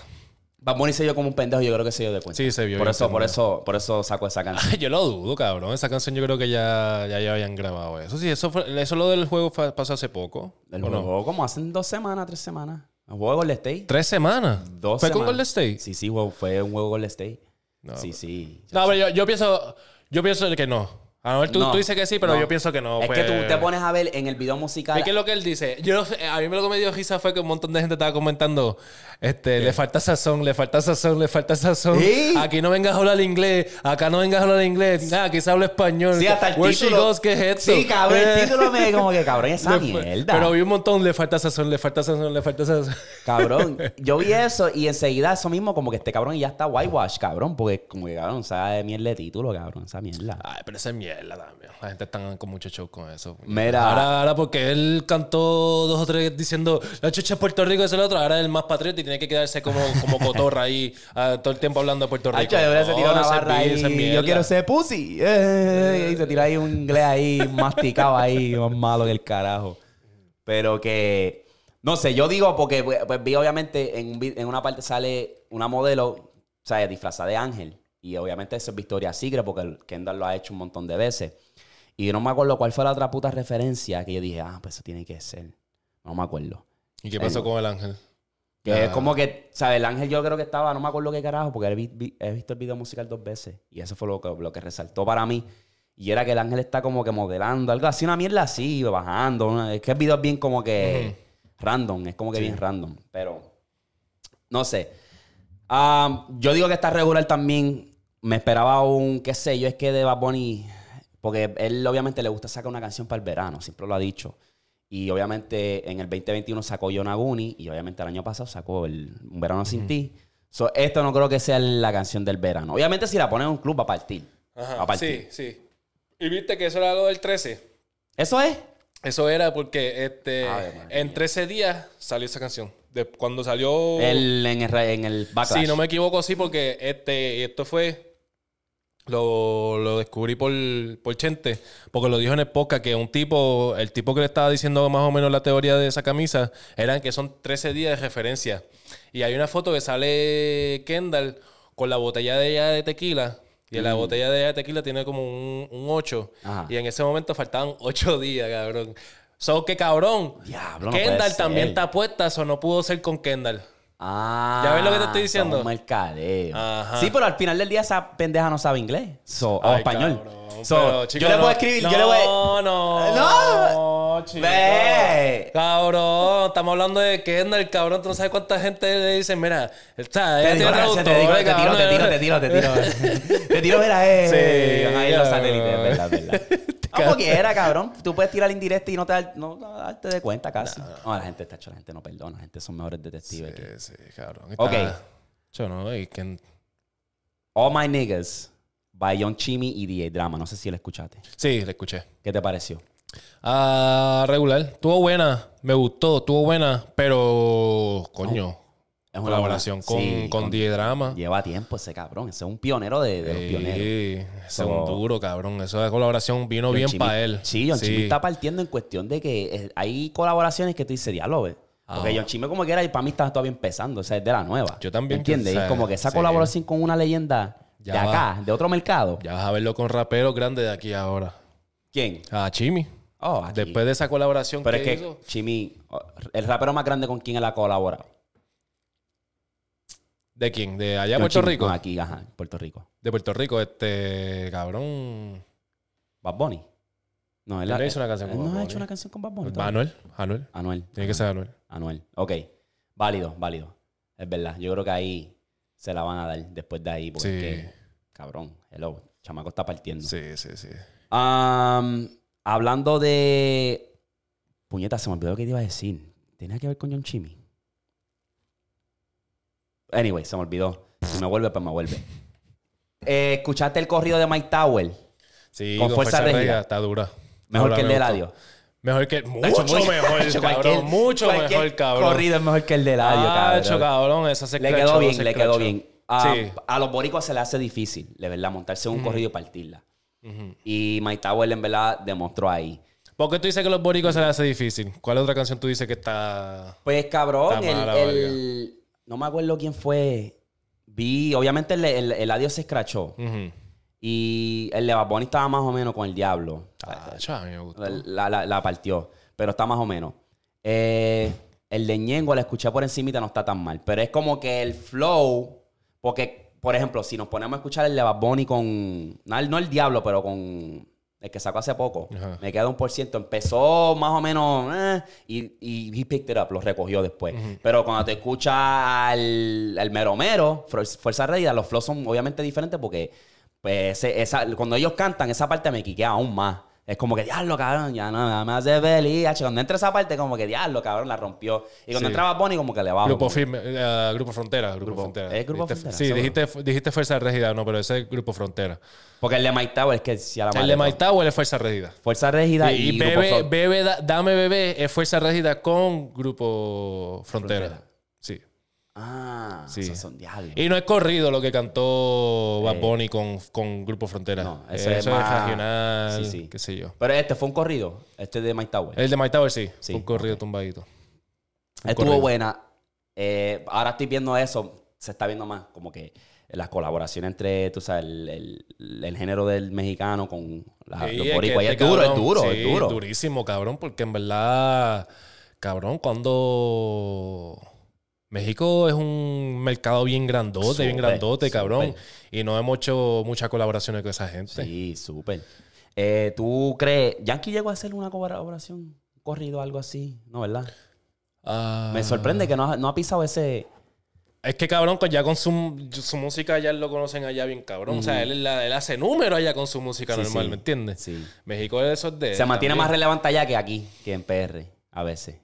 Bad Bunny se dio como un pendejo. Yo creo que se dio de cuenta. Sí, se vio Por eso, por eso, por eso sacó esa canción. Yo lo dudo, cabrón. Esa canción yo creo que ya, ya, ya habían grabado eso. Sí, eso, fue, eso lo del juego pasó hace poco. El ¿o no? juego como hace dos semanas, tres semanas. De Golden State. ¿Tres semanas? Dos ¿Fue con semanas. Golden State? Sí, sí, fue un juego Golden State. No, sí, sí. No, pero yo, yo pienso... Yo pienso que no. A ver, tú, No, tú dices que sí, pero no. yo pienso que no. Es pues. que tú te pones a ver en el video musical. ¿Y qué es lo que él dice? Yo a mí lo que me dio risa fue que un montón de gente estaba comentando, este, le falta sazón, le falta sazón, le falta sazón. Sí. Aquí no vengas a hablar inglés, acá no vengas a hablar inglés, nada, aquí se habla español. Sí, hasta el Where título. goes, ¿qué es esto? Sí, cabrón, el Eh, título me como que, cabrón, esa le mierda. Pero vi un montón, le falta sazón, le falta sazón, le falta sazón. Cabrón, *laughs* yo vi eso y enseguida eso mismo, como que este cabrón ya está whitewash, cabrón, porque como que cabrón, sabe mierda de título, cabrón, esa mierda. Ay, pero esa es mierda también. La gente está con mucho show con eso. Mira. Ahora, ahora porque él cantó dos o tres diciendo la chucha es Puerto Rico es el otro, ahora es el más patriota tiene que quedarse como, como cotorra ahí ah, todo el tiempo hablando de Puerto Rico. Hacho, debería se tira No, una barra esa ahí. mierda. Yo quiero ser pussy. Eh, y se tira ahí un inglés ahí masticado ahí, más malo que el carajo. Pero que, no sé, yo digo porque pues, pues, vi obviamente en, un vi- en una parte sale una modelo, o sea, disfrazada de ángel. Y obviamente eso es Victoria Secret porque el Kendall lo ha hecho un montón de veces. Y yo no me acuerdo cuál fue la otra puta referencia que yo dije, ah, pues eso tiene que ser. No me acuerdo. ¿Y qué pasó con el ángel? Que Ah. es como que, ¿sabes? El ángel yo creo que estaba, no me acuerdo qué carajo, porque he, vi- vi- he visto el video musical dos veces. Y eso fue lo que, lo que resaltó para mí. Y era que el ángel está como que modelando, algo así, una mierda así, bajando. una- es que el video es bien como que random, es como que bien random. Pero, no sé. Ah, yo digo que está regular también. Me esperaba un, qué sé yo, es que de Bad Bunny, porque él obviamente le gusta sacar una canción para el verano, siempre lo ha dicho. Y obviamente en el 2021 sacó Yonaguni y obviamente el año pasado sacó el Un Verano Sin Ti. So, esto no creo que sea la canción del verano. Obviamente si la ponen en un club va a partir. va a partir. sí, sí. ¿Y viste que eso era algo del 13? ¿Eso es? Eso era porque este, María. en 13 días salió esa canción. De, cuando salió... El, en, el, en el backlash. Sí, no me equivoco, sí, porque este, esto fue. Lo, lo descubrí por, por Chente, porque lo dijo en el podcast que un tipo, el tipo que le estaba diciendo más o menos la teoría de esa camisa, eran que son 13 días de referencia. Y hay una foto que sale Kendall con la botella de ella de tequila. Y en la botella de ella de tequila tiene como un, un 8. Mm. Ajá. Y en ese momento faltaban 8 días, cabrón. So que cabrón. Diablo, Kendall también está puesta, eso no pudo ser con Kendall. Ah, ¿Ya ves lo que te estoy diciendo? Un mercadeo. Ajá. Sí, pero al final del día esa pendeja no sabe inglés. So, o Ay, español. cabrón. So, Pero, chico, yo le no. puedo escribir, no, yo le voy No, no. No. chico. Ve. Cabrón, estamos hablando de Kendall, cabrón. Tú no sabes cuánta gente le dice, mira, está, Te digo, te digo, te tiro, te tiro, te tiro, te tiro. *laughs* Te tiro, mira, eh. Sí, Van los cabrón. satélites, verdad, verdad. *laughs* Como quiera, cabrón. Tú puedes tirar indirecta y no, te, dar- no darte de cuenta casi. No, la gente está hecho, la gente no perdona. La gente son mejores detectives. que- Sí, sí, cabrón. Ok. Está- Yo no, y que... All My Niggas by Young Chimmy y DJ Drama. No sé si lo escuchaste. Sí, le escuché. ¿Qué te pareció? Ah, regular. Estuvo buena. Me gustó, estuvo buena. Pero, coño. Es una colaboración buena- con, sí, con, con- Die Drama. Lleva tiempo ese cabrón. Ese es un pionero de, de los pioneros. Sí, ese es un duro, cabrón. Eso de colaboración vino bien para él. Sí, John Chimmy está partiendo en cuestión de que eh, hay colaboraciones que tú dices, diablo, ve. Porque Ah. John Chimmy como que era, y para mí está todavía empezando, o sea, es de la nueva. Yo también, ¿Entiendes? como que esa sí. colaboración con una leyenda Ya de va. acá, de otro mercado. Ya vas a verlo con raperos grandes de aquí ahora. ¿Quién? Ah, Chimi. Oh, aquí. Después de esa colaboración Pero que es que hizo. Oh, el rapero más grande con quien él ha colaborado. ¿De quién? ¿De allá de Puerto Rico? no, aquí, ajá, Puerto Rico. De Puerto Rico, este cabrón. Bad Bunny. No, él, Él hizo una canción él con no Bad ha Bunny. hecho una canción con Bad Bunny. Anuel. Anuel. Anuel. Tiene que ser Anuel. Anuel. Ok. Válido, válido. Es verdad. Yo creo que ahí se la van a dar después de ahí. Porque, Sí. Cabrón, hello. Chamaco está partiendo. Sí, sí, sí. Hablando de. Puñeta, se me olvidó lo que te iba a decir. ¿Tenía que ver con John Chimmy? Anyway, se me olvidó. Si me vuelve, pues me vuelve. Eh, ¿Escuchaste el corrido de Mike Tower? Sí, Con fuerza rígida, Está dura. Mejor Dura, que el me de. Eladio. Mejor que... Mucho mejor, cabrón. cualquier- mucho cualquier mejor, cabrón. corrido es mejor que el de cabrón. Se Le quedó bien, se le quedó bien. Sí. A los boricuas se le hace difícil, de verdad, montarse en un corrido y partirla. Y Mike Tower, en verdad, demostró ahí. ¿Por qué tú dices que los boricos se les hace difícil? ¿Cuál otra canción tú dices que está...? Pues, cabrón, Está el, no me acuerdo quién fue. Vi, obviamente, el, el, Eladio se escrachó. Y el de Bad Bunny estaba más o menos con el diablo. Ah, a me gustó. La, la- la partió, pero está más o menos. Eh, el de Ñengo la escuché por encimita, no está tan mal. Pero es como que el flow, porque, por ejemplo, si nos ponemos a escuchar el de Bad Bunny con, no el, no el Diablo, pero con el que sacó hace poco, Ajá. me queda un por ciento. Empezó más o menos, eh, y, y he picked it up, lo recogió después. Pero cuando te escuchas al, al mero mero, Fuer- Fuerza Reida, los flows son obviamente diferentes porque pues, esa, cuando ellos cantan, esa parte me quiquea aún más. Es como que, diablo, cabrón, ya no me hace feliz. Cuando entra esa parte, como que, diablo, cabrón, la rompió. Y cuando Sí. entraba Bonnie, como que le bajo. Grupo firme, eh, Grupo Frontera, Grupo, Grupo- Frontera. ¿es Grupo Dijiste- Frontera? Sí, dijiste, dijiste Fuerza Régida, no, pero ese es Grupo Frontera. Porque el de Mike Tower es que si a la El madre de todo. Mike Tower es Fuerza Régida. Fuerza Régida Y, y, Grupo Bebe, Front- Bebe, Da- Dame Bebé es Fuerza Régida con Grupo Frontera. Frontera. Ah, Sí. esos son diablos. Y no es corrido lo que cantó Bad Bunny con, con Grupo Frontera. Eh. No, eso, ese es, es más- regional, Sí, sí. qué sé yo. Pero este fue un corrido, este de Mike Tower. El de Mike Tower sí, fue un corrido tumbadito. Un Estuvo corrido. buena. Eh, ahora estoy viendo eso. Se está viendo más como que las colaboraciones entre, tú sabes, el, el- el género del mexicano con la, Sí, los es que este es duro, es duro, sí, es duro. durísimo, cabrón, porque en verdad, cabrón, cuando México es un mercado bien grandote, bien grandote, cabrón, y no hemos hecho muchas colaboraciones con esa gente. Sí, súper. Eh, ¿Tú crees? ¿Yankee llegó a hacer una colaboración? ¿Un corrido, algo así? No, ¿verdad? Ah, Me sorprende que no, ha- no ha pisado ese. Es que cabrón, pues ya con su, su música ya lo conocen allá bien cabrón. O sea, él, él- hace número allá con su música Sí, normal, sí. ¿me entiendes? Sí. México eso es de... Se mantiene también. más relevante allá que aquí, que en PR, a veces.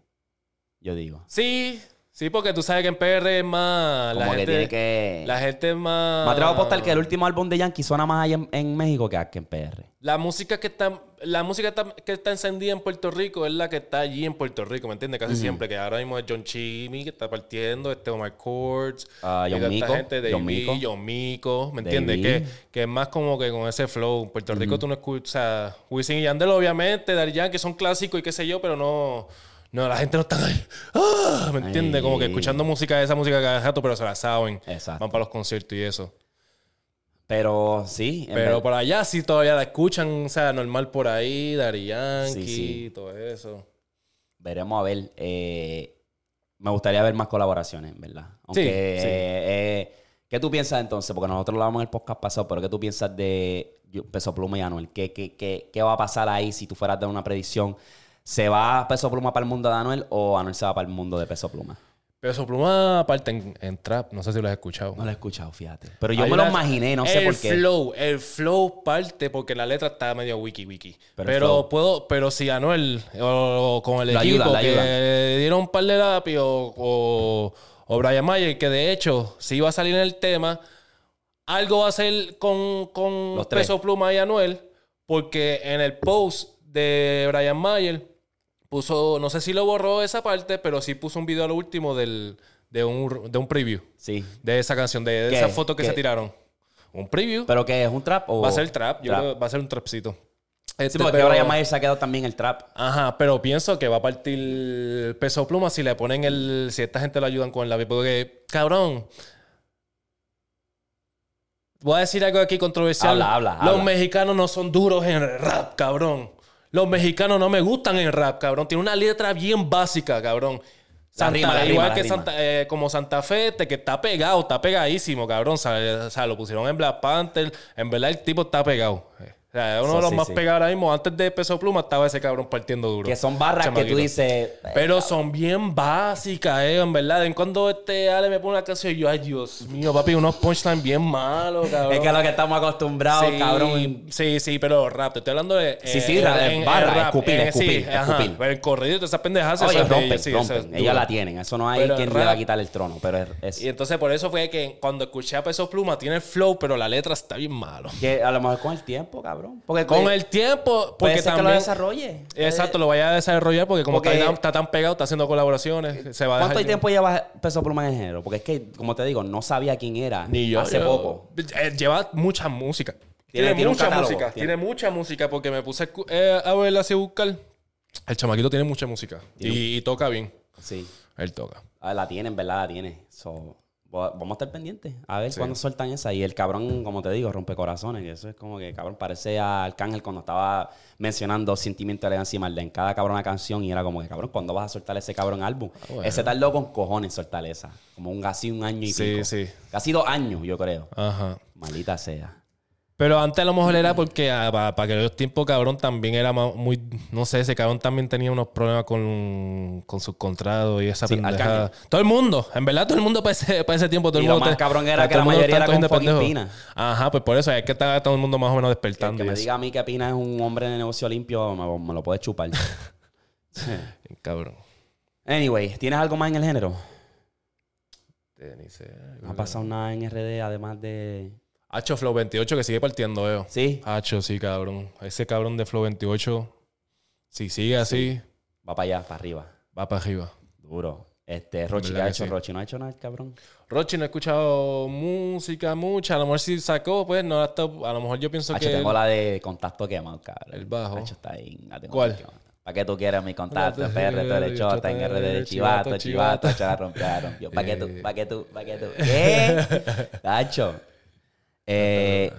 Yo digo. Sí, sí, porque tú sabes que en PR es más... Como la que gente, tiene que. La gente es más... Me atrevo a apostar que el último álbum de Yankee suena más allá en, en México que aquí en PR. La música que está, la música que está encendida en Puerto Rico es la que está allí en Puerto Rico, ¿me entiendes? Casi siempre, que ahora mismo es John Chimmy que está partiendo, este Omar Courts, Ah, y John Mico, gente, John John Mico. John Mico, ¿me entiendes? Que, que es más como que con ese flow. En Puerto Rico tú no escuchas, o sea, Wisin y Yandel obviamente, Daddy Yankee son clásicos y qué sé yo, pero no... No, la gente no está ahí. ¡Ah! ¿Me entiendes? Como que escuchando música, esa música cada rato, pero se la saben. Exacto. Van para los conciertos y eso. Pero sí. Pero por allá sí todavía la escuchan, o sea, normal por ahí, Dari Yankee, Sí, sí. todo eso. Veremos a ver. eh, me gustaría ver más colaboraciones, verdad. Aunque, Sí, eh, eh, ¿Qué tú piensas entonces? Porque nosotros lo hablamos en el podcast pasado, pero ¿qué tú piensas de Peso Pluma y Anuel. ¿Qué, qué, qué, qué va a pasar ahí si tú fueras de una predicción? ¿Se va Peso Pluma para el mundo de Anuel o Anuel se va para el mundo de Peso Pluma? Peso Pluma aparte en, en trap, no sé si lo has escuchado. No lo he escuchado, fíjate. Pero yo Hay me lo imaginé, no sé el por qué. flow, el flow parte porque la letra está medio wiki wiki. Pero Pero, el flow. puedo, pero si Anuel o, o con el Lo equipo ayuda, lo que dieron un par de lápiz o, o, o Brian Mayer, que de hecho si iba a salir en el tema, algo va a hacer con, con Los tres. Peso Pluma y Anuel, porque en el post de Brian Mayer puso, no sé si lo borró esa parte, pero sí puso un video a lo último del, de, un, de un preview Sí. de esa canción, de, esa foto que ¿Qué? se tiraron. Un preview. ¿Pero qué es? ¿Un trap o...? va a ser trap. Yo Trap. creo que va a ser un trapcito. Sí, Este, porque pero- Brian Mayer se ha quedado también el trap. Ajá, pero pienso que va a partir peso pluma si le ponen el... Si esta gente lo ayudan con el lápiz. Porque, cabrón... Voy a decir algo aquí controversial. Habla, habla, Los habla. mexicanos no son duros en el rap, cabrón. Los mexicanos no me gustan en rap, cabrón. Tiene una letra bien básica, cabrón. La Santa- rima, la igual rima, que. Santa, eh, como Santa Fe, este, que está pegado, está pegadísimo, cabrón. O sea, o sea, lo pusieron en Black Panther. En verdad, el tipo está pegado. O sea, es uno de los sí, más sí. pegados ahora mismo. Antes de Peso Pluma estaba ese cabrón partiendo duro. Que son barras que tú dices... Pero son bien básicas, eh, en verdad. En cuando este Ale me pone una canción, yo, ay, Dios mío, papi, unos punchlines bien malos, cabrón. Es que es lo que estamos acostumbrados, Sí, cabrón. Sí, sí, pero rap. Te estoy hablando de. Sí, sí, rap, barra, escupir, escupir, ajá. escupir. Pero el corrido, esas pendejadas. Oye, de rompen, ellos, sí, rompen. Ellos la tienen. Eso no hay Pero quien le va a rap- quitar el trono. Pero es... es- Y entonces por eso fue que cuando escuché a Peso Pluma, tiene el flow, pero la letra está bien malo. que a lo mejor con el tiempo, cabrón. Porque Con el tiempo, Puede porque ser que lo también. desarrolle. Exacto, lo vaya a desarrollar porque como Porque- está, está tan pegado, está haciendo colaboraciones, se va a ¿Cuánto dejar- tiempo lleva Peso Pluma en el género? Porque es que, como te digo, no sabía quién era Ni yo. hace yo- poco. Eh, Lleva mucha música. Tiene- Tiene, tiene un mucha catálogo, música. tiene. Tiene. mucha música porque me puse a eh, a verla así buscar. El chamaquito tiene mucha música. Y, y toca bien. Sí. Él toca. Ah, la tiene, en verdad la tiene. So, vamos a estar pendientes. A ver cuándo sueltan esa. Y el cabrón, como te digo, rompe corazones. Que eso es como que, cabrón, parece a Arcángel cuando estaba mencionando sentimiento, elegancia y maldad en cada cabrona canción. Y era como que, cabrón, ¿cuándo vas a soltar ese cabrón álbum? bueno. Ese tardó con cojones soltar esa. Como un casi un año y Sí, pico. sí. Casi dos años, yo creo. Ajá. Maldita sea. Pero antes a lo mejor era porque para aquellos tiempos, cabrón, también era muy... No sé, ese cabrón también tenía unos problemas con, con sus contratos y esa Sí, pendejada. Todo el mundo. En verdad, todo el mundo para ese, para ese tiempo. Todo Y el lo mundo más te- cabrón era que la mayoría era con. Pina. Ajá, pues por eso es que está todo el mundo más o menos despertando. que y me eso. diga a mí que Pina es un hombre de negocio limpio, me, me lo puede chupar. *laughs* Cabrón. anyway, ¿tienes algo más en el género? Eh, No ha pasado nada en RD además de... Hacho Flow 28 que sigue partiendo, veo. Sí, Hacho, sí, cabrón. Ese cabrón de Flow 28, si sigue así, va para allá, para arriba. va para arriba. Duro. Este, Rochi, ¿qué ¿Verdad ha hecho sí? Rochi? ¿No ha hecho nada, cabrón? Rochi no he escuchado música mucha. A lo mejor si sacó, pues no. Hasta, a lo mejor yo pienso Hacho, que. tengo la de contacto quemado, cabrón. El bajo. Hacho, está ahí. ¿Cuál? ¿Para qué tú quieres mi contacto? PR, tú eres chota, en RD de chivato, chivato, chivato, chivato. ¿Para qué tú? ¿Para qué tú? ¿Para qué tú? *laughs* ¿Qué? Hacho. Eh,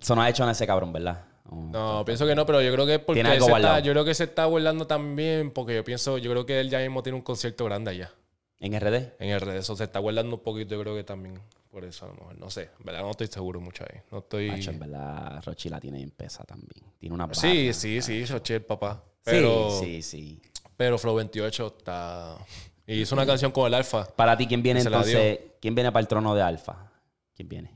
eso no ha hecho en ese cabrón, ¿verdad? No, pienso que no, pero yo creo que es porque se está, yo creo que se está burlando también, porque yo pienso, yo creo que él ya mismo tiene un concierto grande allá. ¿En RD? En el redes, eso se está guardando un poquito, yo creo que también por eso a lo mejor. No sé, en verdad no estoy seguro mucho ahí. No estoy. En verdad, Rochi la tiene en pesa también. Tiene una Sí, barra. sí, sí, Xochitl, papá. Pero, Sí, sí, sí. pero Flow 28 está. Y hizo una canción con el Alfa. Para ti, ¿quién viene entonces? ¿Quién viene para el trono de Alfa? ¿Quién viene?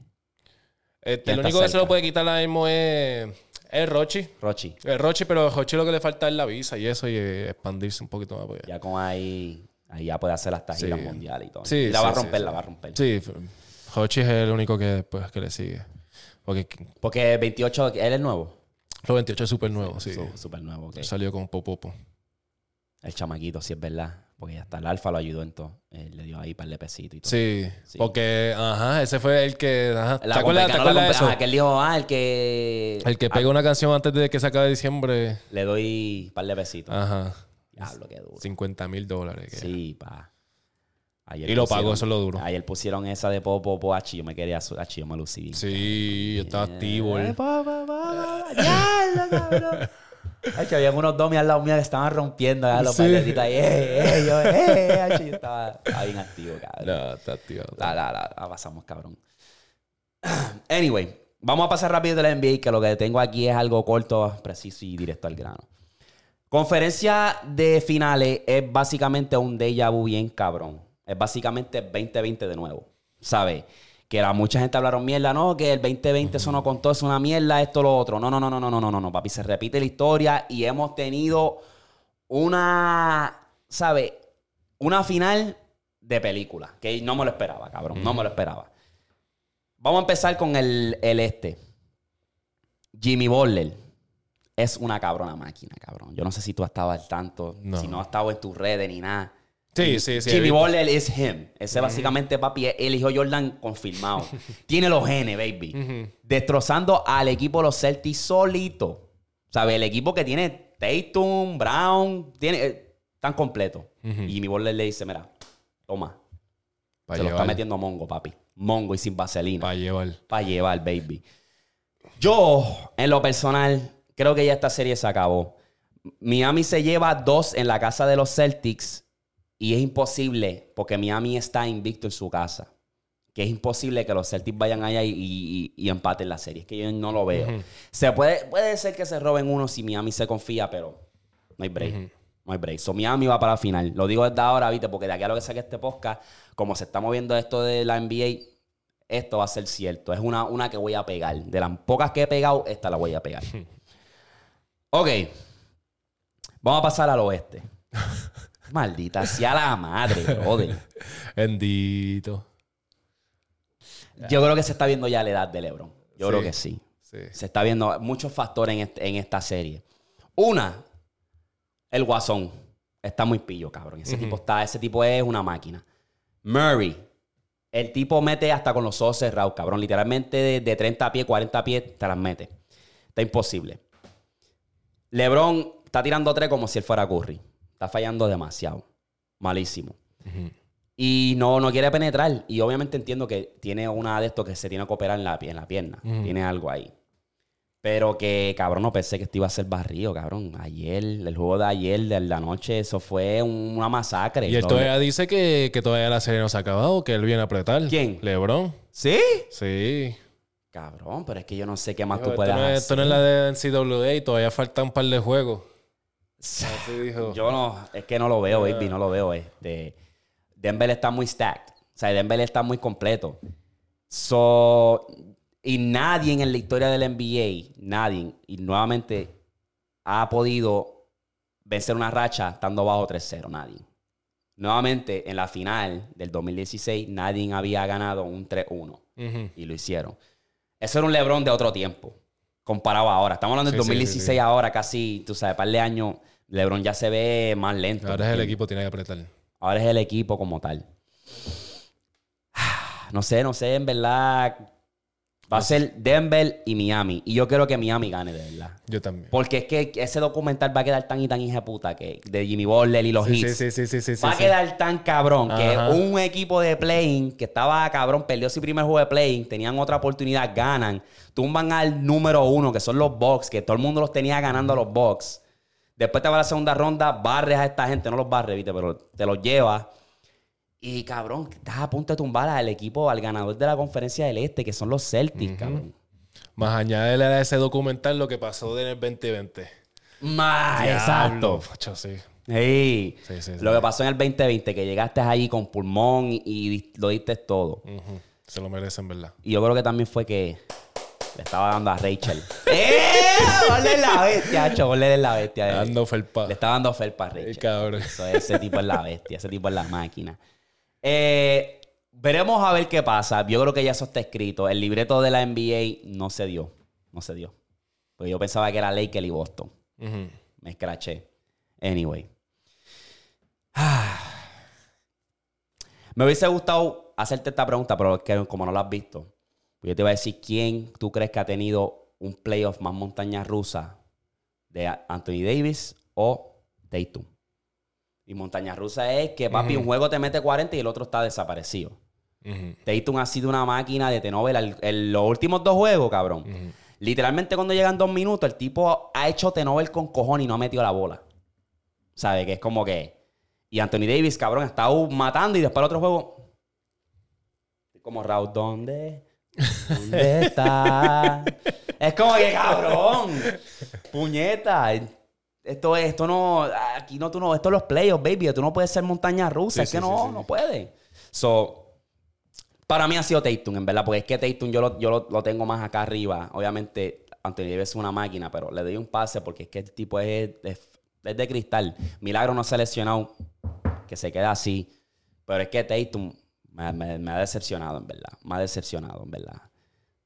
Este, ¿Quién el está único que se lo puede quitar ahora mismo es, es Rochi. Rochi. El Rochi, pero a Rochi lo que le falta es la visa y eso y eh, expandirse un poquito más. Ya con ahí, ahí ya puede hacer hasta Sí. giras mundiales y todo. Sí, y la sí, va a sí, romper, sí. la va a romper. Sí, Rochi es el único que después que le sigue. Porque Porque 28, él es nuevo. Flow 28 es súper nuevo, sí. Súper nuevo. ok. Salió con Popopo. El chamaquito, sí es verdad. Porque hasta el alfa lo ayudó en todo. Él le dio ahí para el pesitos y todo. Sí, Sí. porque, ajá, ese fue el que. Ajá. ¿Te La acuerdas, te la acuerdas de eso? ajá, que él dijo, ah, el que... El que ah, pega una canción antes de que se acabe diciembre. Le doy par de besitos. Ajá. Diablo, qué duro. 50 mil dólares. que- Sí, pa. Ayer Y lo pagó, eso es lo duro. Ayer pusieron esa de Popo, Popo, Hachi. Yo me quería, Hachi, yo me lucí. Sí, yo estaba activo. Eh, pa, diablo, cabrón. Ay, que había unos domis al lado mío que estaban rompiendo ya, los Sí. ahí. Eh, eh, eh, yo estaba, estaba bien activo, cabrón. No, está activo. La, la, la, la pasamos, cabrón. *clears throat* Anyway, vamos a pasar rápido de la NBA, que lo que tengo aquí es algo corto, preciso y directo al grano. Conferencia de finales es básicamente un déjà vu bien cabrón. Es básicamente 2020 de nuevo. ¿Sabes? Que la mucha gente hablaron mierda, no, que el 2020 eso no contó, es una mierda, esto, lo otro. No, no, no, no, no, no, no, no, no, papi. Se repite la historia y hemos tenido una, ¿sabes? Una final de película. Que no me lo esperaba, cabrón. No me lo esperaba. Vamos a empezar con el, el este. Jimmy Butler es una cabrona máquina, cabrón. Yo no sé si tú has estado al tanto, No. si no has estado en tus redes ni nada. Sí, sí, sí. Jimmy Butler es him. Ese básicamente, papi, el hijo Jordan confirmado. *laughs* Tiene los genes, baby. Destrozando al equipo de los Celtics solito. ¿Sabes? El equipo que tiene Tatum, Brown, tiene, eh, tan completo. Y Jimmy Butler le dice, mira, toma. Pa' se lo está metiendo Mongo, papi. Mongo y sin vaselina. Para llevar. Para llevar, baby. Yo, en lo personal, creo que ya esta serie se acabó. Miami se lleva dos en la casa de los Celtics y es imposible porque Miami está invicto en su casa. Que es imposible que los Celtics vayan allá y, y- y empaten la serie. Es que yo no lo veo. Se puede, puede ser que se roben uno si Miami se confía, pero no hay break. No hay break. So Miami va para la final. Lo digo desde ahora, ¿viste? Porque de aquí a lo que saque este podcast, como se está moviendo esto de la NBA, esto va a ser cierto. Es una, una que voy a pegar. De las pocas que he pegado, esta la voy a pegar. ok. Vamos a pasar al oeste. *laughs* Maldita sea la madre, brother. Bendito. Yo creo que se está viendo ya la edad de LeBron. Yo Sí. creo que sí. Sí. Se está viendo muchos factores en, este- en esta serie. Una, el Guasón. Está muy pillo, cabrón. Ese tipo está, ese tipo es una máquina. Murray. El tipo mete hasta con los ojos cerrados, cabrón. Literalmente de, de 30 pies, 40 pies, te las mete. Está imposible. LeBron está tirando tres como si él fuera Curry. Está fallando demasiado. Malísimo. Y no, no quiere penetrar. Y obviamente entiendo que tiene una de estos que se tiene que operar en la, en la pierna. Tiene algo ahí. Pero que, cabrón, no pensé que esto iba a ser barrio, cabrón. Ayer, el juego de ayer, de la noche, eso fue un- una masacre. Y él No, todavía dice que, que todavía la serie no se ha acabado, que él viene a apretar. ¿Quién? LeBron. ¿Sí? Sí. Cabrón, pero es que yo no sé qué más tú puedes no es, hacer. esto no es la de NCAA y todavía faltan un par de juegos. *laughs* Dijo. Yo no, es que no lo veo, baby, no lo veo. Este, Denver está muy stacked. O sea, Denver está muy completo. So, y nadie en la historia del NBA, nadie, y nuevamente ha podido vencer una racha estando bajo 3-0, nadie. Nuevamente, en la final del 2016, nadie había ganado un 3-1 Ujú. y lo hicieron. Eso era un LeBron de otro tiempo, comparado a ahora. Estamos hablando del Sí, sí, 2016 sí, sí. ahora, casi, tú sabes, par de años, LeBron ya se ve más lento. Ahora es el equipo, tiene que apretar. Ahora es el equipo como tal. *sighs* No sé, no sé, en verdad. Va a ser Denver y Miami. Y yo quiero que Miami gane, de verdad. Yo también. Porque es que ese documental va a quedar tan y tan hija puta que de Jimmy Butler y los Sí, hits. sí, sí, sí, sí, sí, va a sí. quedar tan cabrón que un equipo de playing que estaba cabrón, perdió su primer juego de playing, tenían otra oportunidad, ganan, tumban al número uno, que son los Bucks, que todo el mundo los tenía ganando a los Bucks. Después te va a la segunda ronda, barres a esta gente, no los barres, viste, pero te los llevas. Y cabrón, estás a punto de tumbar al equipo, al ganador de la conferencia del Este, que son los Celtics, cabrón. Más añadirle a ese documental lo que pasó en el 2020. Más, exacto. facho, sí. Sí. Sí, sí, sí. Lo que pasó en el 2020, que llegaste ahí con pulmón y, lo diste todo. Se lo merecen, ¿verdad? Y yo creo que también fue que le estaba dando a Rachel. *laughs* ¡Eh! Ponle la bestia, hacho, ponle la bestia. Dando felpa. Le estaba dando felpa a Rachel. cabrón. Eso, ese tipo es la bestia, ese tipo es la máquina. Eh, veremos a ver qué pasa. Yo creo que ya eso está escrito. El libreto de la NBA no se dio. No se dio. Porque yo pensaba que era Lakers y Boston. Ujú. Me escraché. Anyway. Ah. *sighs* Me hubiese gustado hacerte esta pregunta, pero es que como no la has visto, yo te iba a decir quién tú crees que ha tenido un playoff más montaña rusa de Anthony Davis o Tatum. Y montaña rusa es que, papi, un juego te mete 40 y el otro está desaparecido. Tatum ha sido una máquina de en los últimos dos juegos, cabrón. Literalmente cuando llegan dos minutos, el tipo ha hecho Tenovel con cojones y no ha metido la bola. ¿Sabe? Que es como que... Y Anthony Davis, cabrón, está uh, matando y después el otro juego... Como Raúl, ¿dónde? ¿Dónde *laughs* está? es como que, cabrón. Puñeta. Esto es, esto no, aquí no, tú no, esto es los playoffs, baby. Tú no puedes ser montaña rusa. Sí, es que no, sí. no puede. So, para mí ha sido Tatum, en verdad, porque es que Tatum yo lo, yo lo, lo tengo más acá arriba. Obviamente, Anthony Davis es una máquina, pero le doy un pase porque es que el tipo es, es, es de cristal. Milagro no se ha lesionado, que se queda así. Pero es que Tatum me, me- me ha decepcionado, en verdad. Me ha decepcionado, en verdad.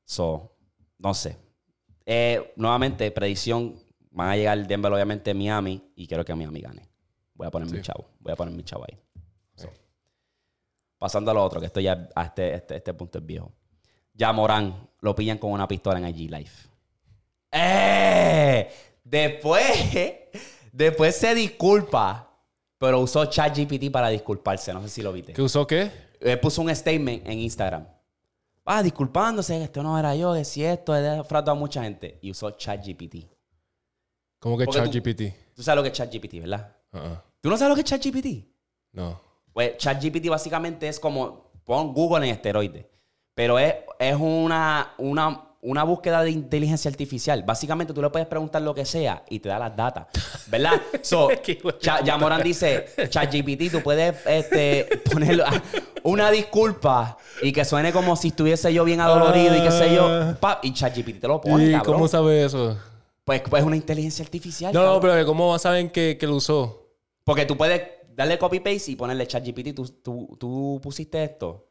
So, no sé. Eh, nuevamente, predicción. Van a llegar Denver, obviamente, Miami. Y quiero que Miami gane. Voy a poner mi chavo. Voy a poner mi chavo ahí. So. Pasando a lo otro, que esto ya a este, este, este punto es viejo. Ya Morán lo pillan con una pistola en IG Live. ¡Eh! Después, *laughs* después se disculpa, pero usó ChatGPT para disculparse. No sé si lo viste. ¿Qué usó qué? Él puso un statement en Instagram. Ah, disculpándose, esto no era yo, que si esto, he defraudado a mucha gente. Y usó ChatGPT. ¿Cómo que Porque tú- ChatGPT? Tú sabes lo que es ChatGPT, ¿verdad? Uh-uh. ¿Tú no sabes lo que es ChatGPT? No. Pues ChatGPT básicamente es como pon Google en esteroides. Pero es, es una, una, una búsqueda de inteligencia artificial. Básicamente tú le puedes preguntar lo que sea y te da las datas. ¿Verdad? *laughs* So, Cha- ya Morán dice, ChatGPT, tú puedes este, poner una disculpa y que suene como si estuviese yo bien adolorido y qué sé yo. pap, y ChatGPT te lo pone, ¿Y cabrón. cómo sabe eso? Pues, pues es una inteligencia artificial. No, no, cabrón. pero ¿cómo saben que, que lo usó? Porque tú puedes darle copy-paste y ponerle ChatGPT. Tú, tú, tú pusiste esto.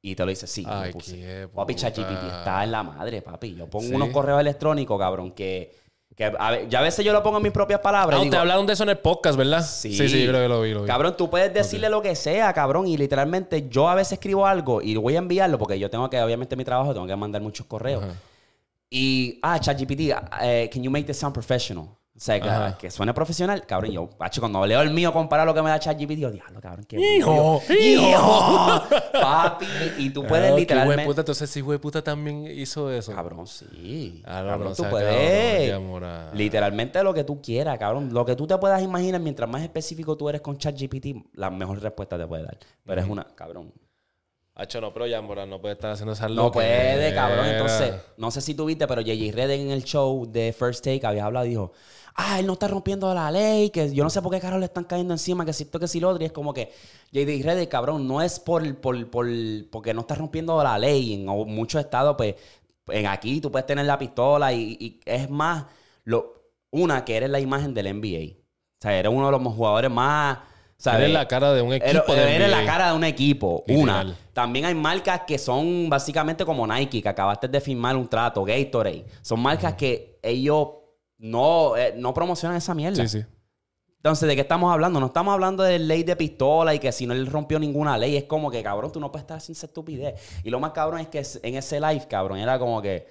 Y te lo dice, sí. Ay, lo puse. qué Papi. ChatGPT está en la madre, papi. Yo pongo Sí. unos correos electrónicos, cabrón, que, que a ya a veces yo lo pongo en mis propias palabras. Ah, te hablaron de eso en el podcast, ¿verdad? Sí. sí, sí, yo creo que lo vi, lo vi. Cabrón, tú puedes decirle lo que sea, cabrón. Y literalmente yo a veces escribo algo y voy a enviarlo porque yo tengo que, obviamente, mi trabajo, tengo que mandar muchos correos. Ajá. Y, ah, ChatGPT, eh, can you make this sound professional? O sea, que, suene profesional. Cabrón, yo, pacho, cuando leo el mío comparar lo que me da ChatGPT, digo, diablo, cabrón, qué Hijo, bello". hijo. *laughs* Papi, y tú puedes Ah, literalmente... hueputa, entonces ese hueputa también hizo eso. Cabrón, sí. Ah, no, cabrón, no tú puedes. cabrón, mora. literalmente lo que tú quieras, cabrón. Lo que tú te puedas imaginar, mientras más específico tú eres con ChatGPT, la mejor respuesta te puede dar. Pero es una, cabrón. Hacho, no, pero ya, Mora, no puede estar haciendo esa No puede, cabrón. Entonces, no sé si tú viste, pero JJ Redden en el show de First Take había hablado y dijo, ah, él no está rompiendo la ley, que yo no sé por qué carajo le están cayendo encima, que si esto, que si lo otro. Y es como que JJ Redden, cabrón, no es por, por, por, porque no está rompiendo la ley. En muchos estados, pues, en aquí tú puedes tener la pistola y, y es más, lo, una, que eres la imagen del NBA. O sea, eres uno de los jugadores más... ¿sabes? Eres la cara de un equipo Eres, de eres la cara de un equipo. Literal. Una. También hay marcas que son básicamente como Nike, que acabaste de firmar un trato, Gatorade. Son marcas que ellos no, eh, no promocionan esa mierda. Sí, sí. Entonces, ¿de qué estamos hablando? No estamos hablando de ley de pistola y que si no él rompió ninguna ley, es como que, cabrón, tú no puedes estar sin esa estupidez. Y lo más cabrón es que en ese live, cabrón, era como que,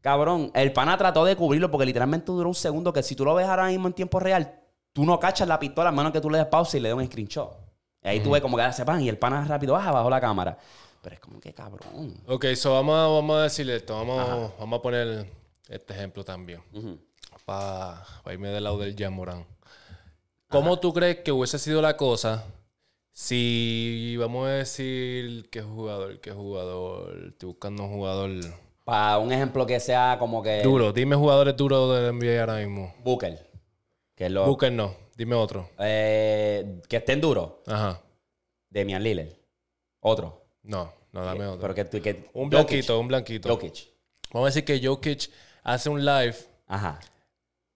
cabrón, el pana trató de cubrirlo porque literalmente duró un segundo que si tú lo ves ahora mismo en tiempo real, tú no cachas la pistola a menos que tú le des pausa y le des un screenshot. Y ahí tú ves como que hace pan y el pana rápido baja bajo la cámara. Pero es como que, cabrón. Ok, so vamos, a- vamos a decirle esto. Vamos, vamos a poner este ejemplo también. Ujú. Para irme del lado del Jamorán. ¿Cómo tú crees que hubiese sido la cosa si, vamos a decir, qué jugador, qué jugador, estoy buscando un jugador Para un ejemplo que sea como que... duro? Dime jugadores duros del NBA ahora mismo. Booker. Que, lo, Booker no, dime otro. eh, que estén duros. Ajá. Demian Lillard. Otro. No, no, dame otro. Pero que, Un Jokic. blanquito, un blanquito. Jokic. Vamos a decir que Jokic hace un live Ajá.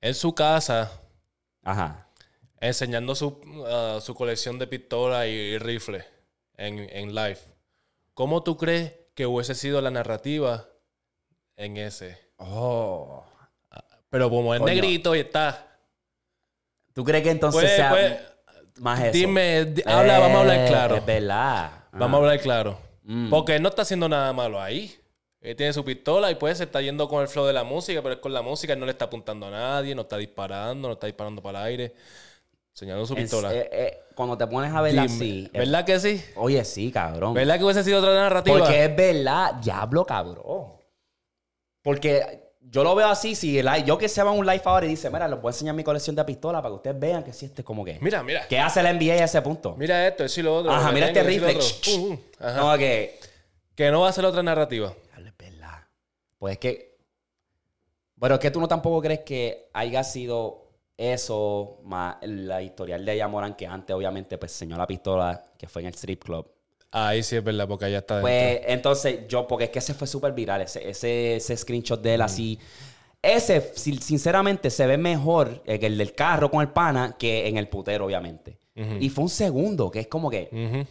en su casa Ajá. enseñando su, uh, su colección de pistolas y, rifles en, en live. ¿Cómo tú crees que hubiese sido la narrativa en ese? Oh. Pero como es Coño. negrito y está. ¿Tú crees que entonces Pues, sea pues, más eso? dime, di- habla, vamos a hablar Eh, claro. Es verdad. Vamos a hablar claro. Mm. Porque él no está haciendo nada malo ahí. Él tiene su pistola y pues se está yendo con el flow de la música, pero es con la música, él no le está apuntando a nadie, no está disparando, no está disparando para el aire. Enseñando su pistola. eh, eh, cuando te pones a verla Dime, así. ¿Verdad que sí? oye, sí, cabrón. ¿Verdad que hubiese sido otra narrativa? Porque es verdad, diablo, cabrón. Porque yo lo veo así, si el yo que se va a un live ahora y dice, mira, les voy a enseñar mi colección de pistolas para que ustedes vean que sí, este es como que. Mira, mira. ¿Qué hace la NBA a ese punto? Mira esto, eso y lo otro. Ajá, mira este rifle. Ajá. Que. Que no va a ser otra narrativa. Es Pues es que. Bueno, es que tú no tampoco crees que haya sido eso más la historial de Yamoran que antes, obviamente, pues enseñó la pistola que fue en el strip club. Ahí sí es verdad, porque allá está. Pues dentro. entonces yo, porque es que ese fue súper viral, ese, ese, ese screenshot de él así. Ese, si- sinceramente, se ve mejor que el del carro con el pana que en el putero, obviamente. Y fue un segundo, que es como que. Ujú.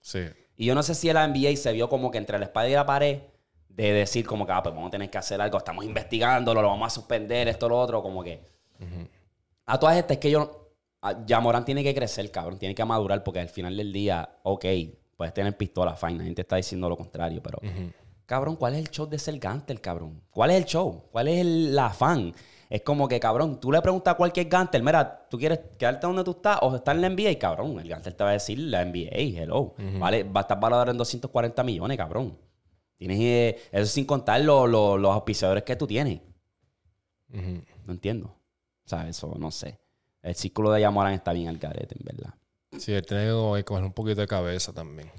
Sí. Y yo no sé si la NBA se vio como que entre la espada y la pared de decir como que, ah, pues vamos a tener que hacer algo, estamos investigándolo, lo vamos a suspender, esto, lo otro, como que... A todas estas es que yo... a- Ya Morán tiene que crecer, cabrón, tiene que madurar porque al final del día, ok, puedes tener pistola, fine, la gente está diciendo lo contrario, pero... Cabrón, ¿cuál es el show de ser Gantel, cabrón? ¿Cuál es el show? ¿Cuál es el, la fan? Es como que, cabrón, tú le preguntas a cualquier Gantel, mira, ¿tú quieres quedarte donde tú estás o estar en la NBA? Cabrón, el Gantel te va a decir la NBA, hello. Vale, va a estar valorado en 240 millones, cabrón. Tienes, eh, eso sin contar lo- lo- los auspiciadores que tú tienes. No entiendo. O sea, eso no sé. El círculo de Yamorán está bien al garete, en verdad. Sí, él tiene que coger un poquito de cabeza también.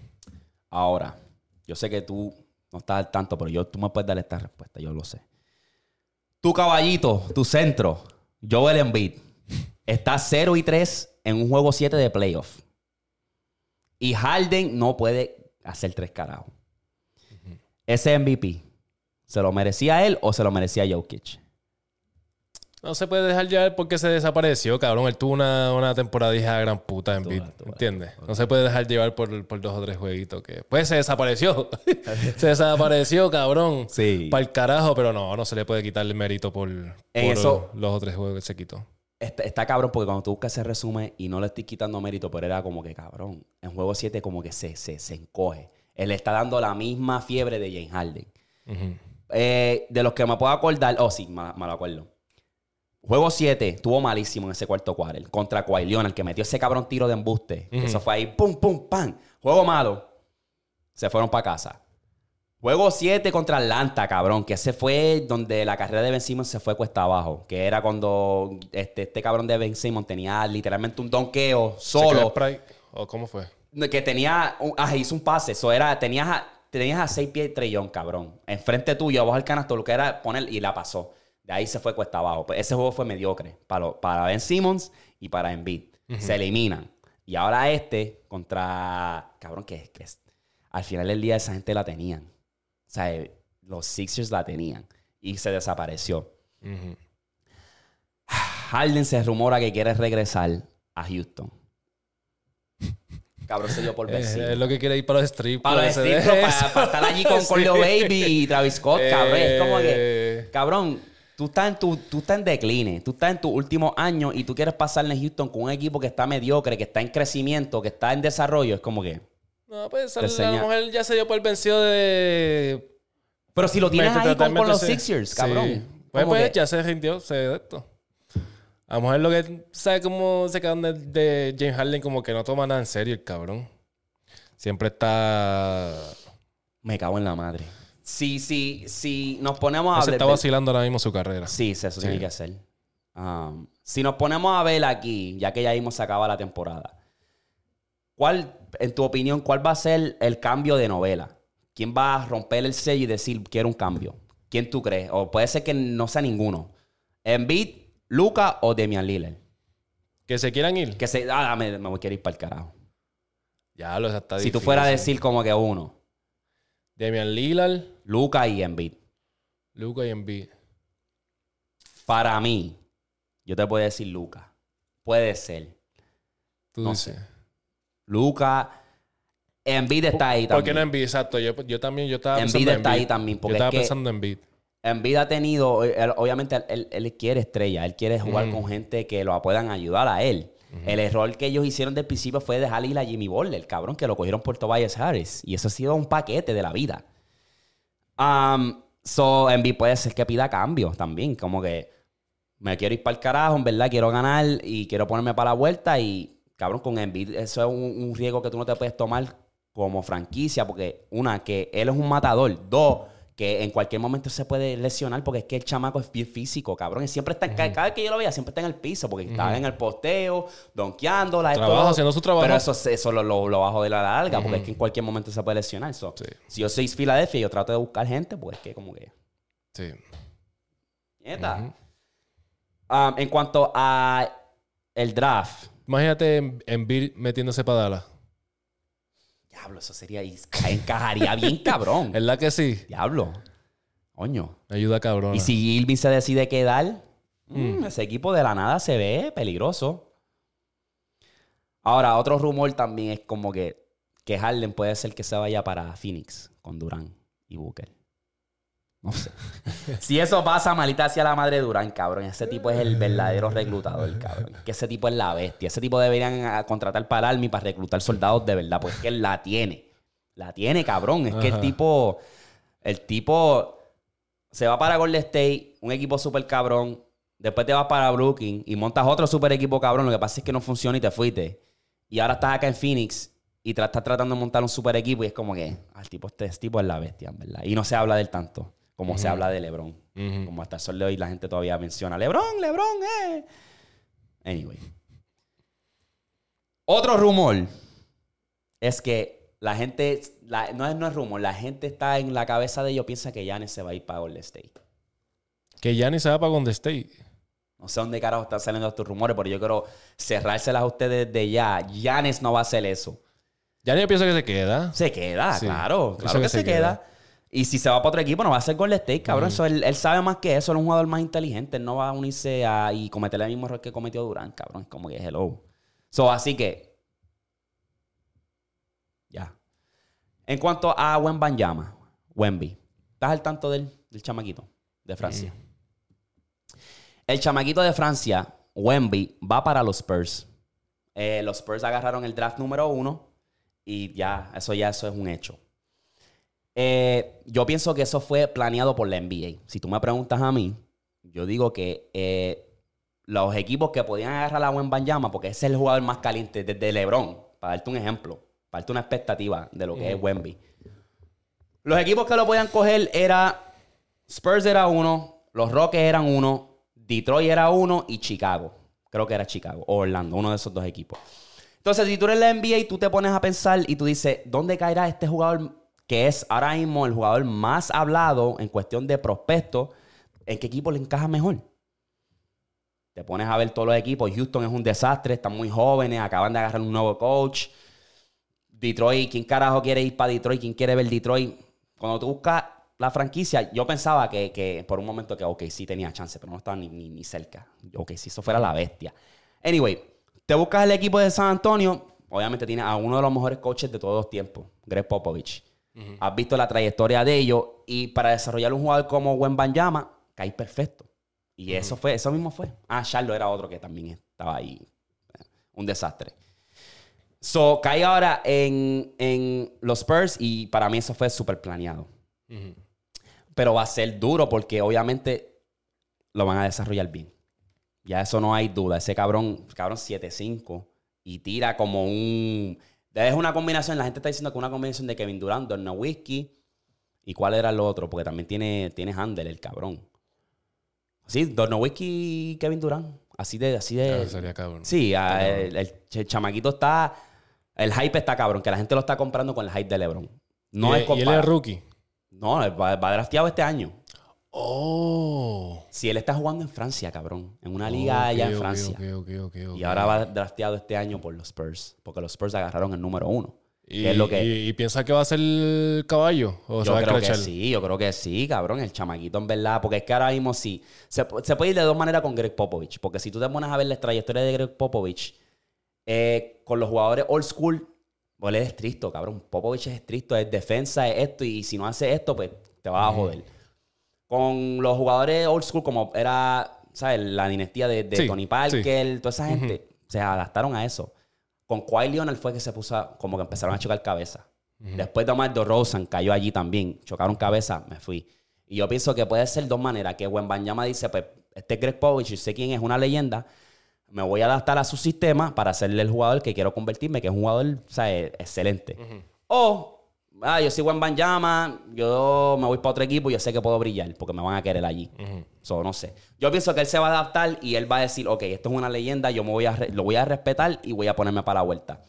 Ahora, yo sé que tú no estás al tanto, pero yo, tú me puedes dar esta respuesta, yo lo sé. Tu caballito, tu centro, Joel Embiid, está 0 y 3 en un juego 7 de playoff. Y Harden no puede hacer tres carajos. Ese MVP, ¿se lo merecía él o se lo merecía Jokic? No se puede dejar llevar porque se desapareció, cabrón. Él tuvo una, una temporada hija de gran puta en beat, ¿entiendes? No se puede dejar llevar por, por dos o tres jueguitos que... Pues se desapareció. *laughs* se desapareció, cabrón. Sí. Para el carajo, pero no, no se le puede quitar el mérito por, por eso- los otros juegos que se quitó. Está, está cabrón porque cuando tú buscas ese resumen y no le estoy quitando mérito, pero era como que cabrón. En juego 7 como que se, se, se encoge. Él está dando la misma fiebre de James Harden. Eh, de los que me puedo acordar, oh sí, me, me lo acuerdo. Juego 7 estuvo malísimo en ese cuarto quarter contra Kawhi Leonard, que metió ese cabrón tiro de embuste. Eso fue ahí, pum, pum, pam. Juego malo. Se fueron para casa. Juego 7 contra Atlanta, cabrón, que ese fue donde la carrera de Ben Simmons se fue cuesta abajo. Que era cuando este, este cabrón de Ben Simmons tenía literalmente un donqueo solo. ¿O cómo fue? Que tenía. Un, ah, hizo un pase. Eso era. Tenías a, tenías a seis pies trillón, cabrón. Enfrente tuyo, abajo del canasto, lo que era poner y la pasó. De ahí se fue cuesta abajo. Pues ese juego fue mediocre para, lo- para Ben Simmons y para Embiid. Se eliminan. Y ahora este contra. Cabrón, que, que es- al final del día esa gente la tenían. O sea, eh, los Sixers la tenían. Y se desapareció. Harden se rumora que quiere regresar a Houston. Cabrón se dio por *laughs* vencido. es lo que quiere ir para los strip. Para, los ese- strip para, para estar allí con, con *laughs* Sí. Leo Baby y Travis Scott, cabrón. Es como que, Eh. cabrón, tú estás, en tu, tú estás en decline, tú estás en tu último año y tú quieres pasarle en Houston con un equipo que está mediocre, que está en crecimiento, que está en desarrollo. Es como que. No, pues la enseña- mujer ya se dio por vencido de... Pero si lo tienes ahí con, con los sí. Sixers, Sí. cabrón. Pues, pues que- ya se rindió, se de esto. A lo mejor lo que sabe cómo se quedan de, de James Harden, como que no toma nada en serio el cabrón. Siempre está. Me cago en la madre. Si, si, si nos ponemos a Se hablar. está vacilando ahora mismo su carrera. Sí, sí, eso tiene que hacer. Um, si nos ponemos a ver aquí, ya que ya mismo se acaba la temporada, ¿cuál, en tu opinión, cuál va a ser el cambio de novela? ¿Quién va a romper el sello y decir quiero un cambio? ¿Quién tú crees? O puede ser que no sea ninguno. Embiid, Luca o Demian Lillard. Que se quieran ir. Que se, ah, me, me voy a ir para el carajo. Ya lo está Si tú fueras a decir como que uno, Damian Lillard, Luca y Embiid. Luca y Embiid. Para mí, yo te puedo decir Luca. Puede ser. Tú No dices. Luca, Embiid está ahí ¿Por también. qué no Embiid? Exacto. Yo, yo también, yo estaba Embiid pensando en está ahí también, porque yo estaba es pensando en Embiid. Embiid ha tenido, él- obviamente él, él quiere estrella, él quiere jugar con gente que lo puedan ayudar a él. El error que ellos hicieron del principio fue dejar ir a Jimmy Butler, cabrón, que lo cogieron por Tobias Harris. Y eso ha sido un paquete de la vida. Um, so, Embiid puede ser que pida cambios también, como que me quiero ir para el carajo, en verdad, quiero ganar y quiero ponerme para la vuelta y, cabrón, con Embiid eso es un riesgo que tú no te puedes tomar como franquicia, porque una, que él es un matador, dos, que en cualquier momento se puede lesionar porque es que el chamaco es bien físico, cabrón. Y siempre está, ca- cada vez que yo lo veía, siempre está en el piso porque está en el posteo, donkeándola. esto, Trabajo, lo- haciendo su trabajo. Pero eso, eso lo, lo, lo bajo de la larga porque es que en cualquier momento se puede lesionar. So, Sí. Si yo soy Filadelfia y yo trato de buscar gente, pues es que como que Sí. Nieta. Um, en cuanto a el draft, Imagínate en, en Bill metiéndose para Dallas. Diablo, eso sería encajaría bien *laughs* cabrón. ¿Verdad que sí? Diablo. Coño. Ayuda cabrón. Y si Irving se decide quedar, mm, ese equipo de la nada se ve peligroso. Ahora, otro rumor también es como que, que Harden puede ser que se vaya para Phoenix con Durán y Booker. No sé. *laughs* si eso pasa, malita hacia la madre Durán, cabrón. Ese tipo es el verdadero reclutador, cabrón. Que ese tipo es la bestia. Ese tipo deberían ah, contratar para el Army para reclutar soldados de verdad, porque es que él la tiene. La tiene, cabrón. Es que el tipo, el tipo se va para Golden State, un equipo súper cabrón. Después te vas para Brooklyn y montas otro súper equipo cabrón. Lo que pasa es que no funciona y te fuiste. Y ahora estás acá en Phoenix y tra- estás tratando de montar un super equipo y es como que ah, el tipo, este, este tipo es la bestia, en ¿verdad? Y no se habla del tanto como se habla de LeBron. Como hasta el sol de hoy la gente todavía menciona LeBron, LeBron, eh. Anyway. Otro rumor es que la gente, la- no, es, no es rumor, la gente está en la cabeza de ellos, piensa que Giannis se va a ir para Golden State. Que ni se va para Golden State. No sé dónde carajo están saliendo estos rumores, pero yo quiero cerrárselas a ustedes de ya. Giannis no va a hacer eso. Ya ni pienso que se queda. Se queda, Sí. claro. Claro que, que se, se queda. queda. Y si se va para otro equipo, no va a ser Golden State, cabrón. Eso, él, él sabe más que eso. Él es un jugador más inteligente. Él no va a unirse a, y cometer el mismo error que cometió Durán, cabrón. Es como que hello. So, así que. Ya. En cuanto a Wembanyama, Wemby. ¿Estás al tanto del, del chamaquito de Francia? El chamaquito de Francia, Wemby, va para los Spurs. Eh, los Spurs agarraron el draft número uno y ya, eso ya eso es un hecho. Eh, yo pienso que eso fue planeado por la NBA. Si tú me preguntas a mí, yo digo que eh, los equipos que podían agarrar a Wembanyama, porque ese es el jugador más caliente desde LeBron, para darte un ejemplo, para darte una expectativa de lo que es Wemby. Los equipos que lo podían coger era Spurs era uno, los Rockets eran uno, Detroit era uno y Chicago. Creo que era Chicago o Orlando, uno de esos dos equipos. Entonces, si tú eres la NBA y tú te pones a pensar y tú dices, ¿dónde caerá este jugador que es ahora mismo el jugador más hablado en cuestión de prospecto? ¿En qué equipo le encaja mejor? Te pones a ver todos los equipos. Houston es un desastre, están muy jóvenes, acaban de agarrar un nuevo coach. Detroit, ¿quién carajo quiere ir para Detroit? ¿Quién quiere ver Detroit? Cuando tú buscas la franquicia, yo pensaba que, que por un momento que, ok, sí tenía chance, pero no estaba ni, ni, ni cerca. Ok, si eso fuera la bestia. Anyway, te buscas el equipo de San Antonio, obviamente tiene a uno de los mejores coaches de todos los tiempos, Greg Popovich. Has visto la trayectoria de ellos y para desarrollar un jugador como Wembanyama, cae perfecto. Y eso fue, eso mismo fue. Ah, Charlo era otro que también estaba ahí. Un desastre. So, cae ahora en, en los Spurs y para mí eso fue súper planeado. Pero va a ser duro porque obviamente lo van a desarrollar bien. Ya eso no hay duda. Ese cabrón, cabrón 7-5 y tira como un... Es una combinación, la gente está diciendo que una combinación de Kevin Durant, Dorna Whiskey y cuál era el otro, porque también tiene, tiene handle el cabrón. Sí, Dorna Whiskey y Kevin Durant. Así de... Así de sería cabrón. Sí, el, el ch- chamaquito está. El hype está cabrón, que la gente lo está comprando con el hype de LeBron. No y, es y él es rookie. No, va, va drafteado este año. Oh. Si él está jugando en Francia, cabrón. En una liga allá en Francia. Y ahora va drafteado este año por los Spurs. Porque los Spurs agarraron el número uno. ¿Y, que es lo que. y- y piensa que va a ser el caballo? ¿O se yo a creo que sí, yo creo que sí, cabrón. El chamaquito, en verdad. Porque es que ahora mismo sí. Se puede ir de dos maneras con Greg Popovich. Porque si tú te pones a ver la trayectoria de Greg Popovich, eh, con los jugadores old school, pues él es estricto, cabrón. Popovich es estricto, es defensa, es esto. Y si no hace esto, pues te vas a joder. Con los jugadores old school, como era, ¿sabes? La dinastía de, de Sí, Tony Parker, toda esa gente, se adaptaron a eso. Con Kawhi Leonard fue que se puso, a- como que empezaron a chocar cabeza. Después de Omar Rosen cayó allí también. Chocaron cabeza, me fui. Y yo pienso que puede ser dos maneras. Que Wembanyama dice, pues, este es Greg Povich, sé quién es, una leyenda. Me voy a adaptar a su sistema para hacerle el jugador que quiero convertirme, que es un jugador, eh, excelente. O, ah, yo soy Wembanyama, yo me voy para otro equipo y yo sé que puedo brillar porque me van a querer allí. So, no sé. Yo pienso que él se va a adaptar y él va a decir, ok, esto es una leyenda, yo me voy a lo voy a respetar y voy a ponerme para la vuelta.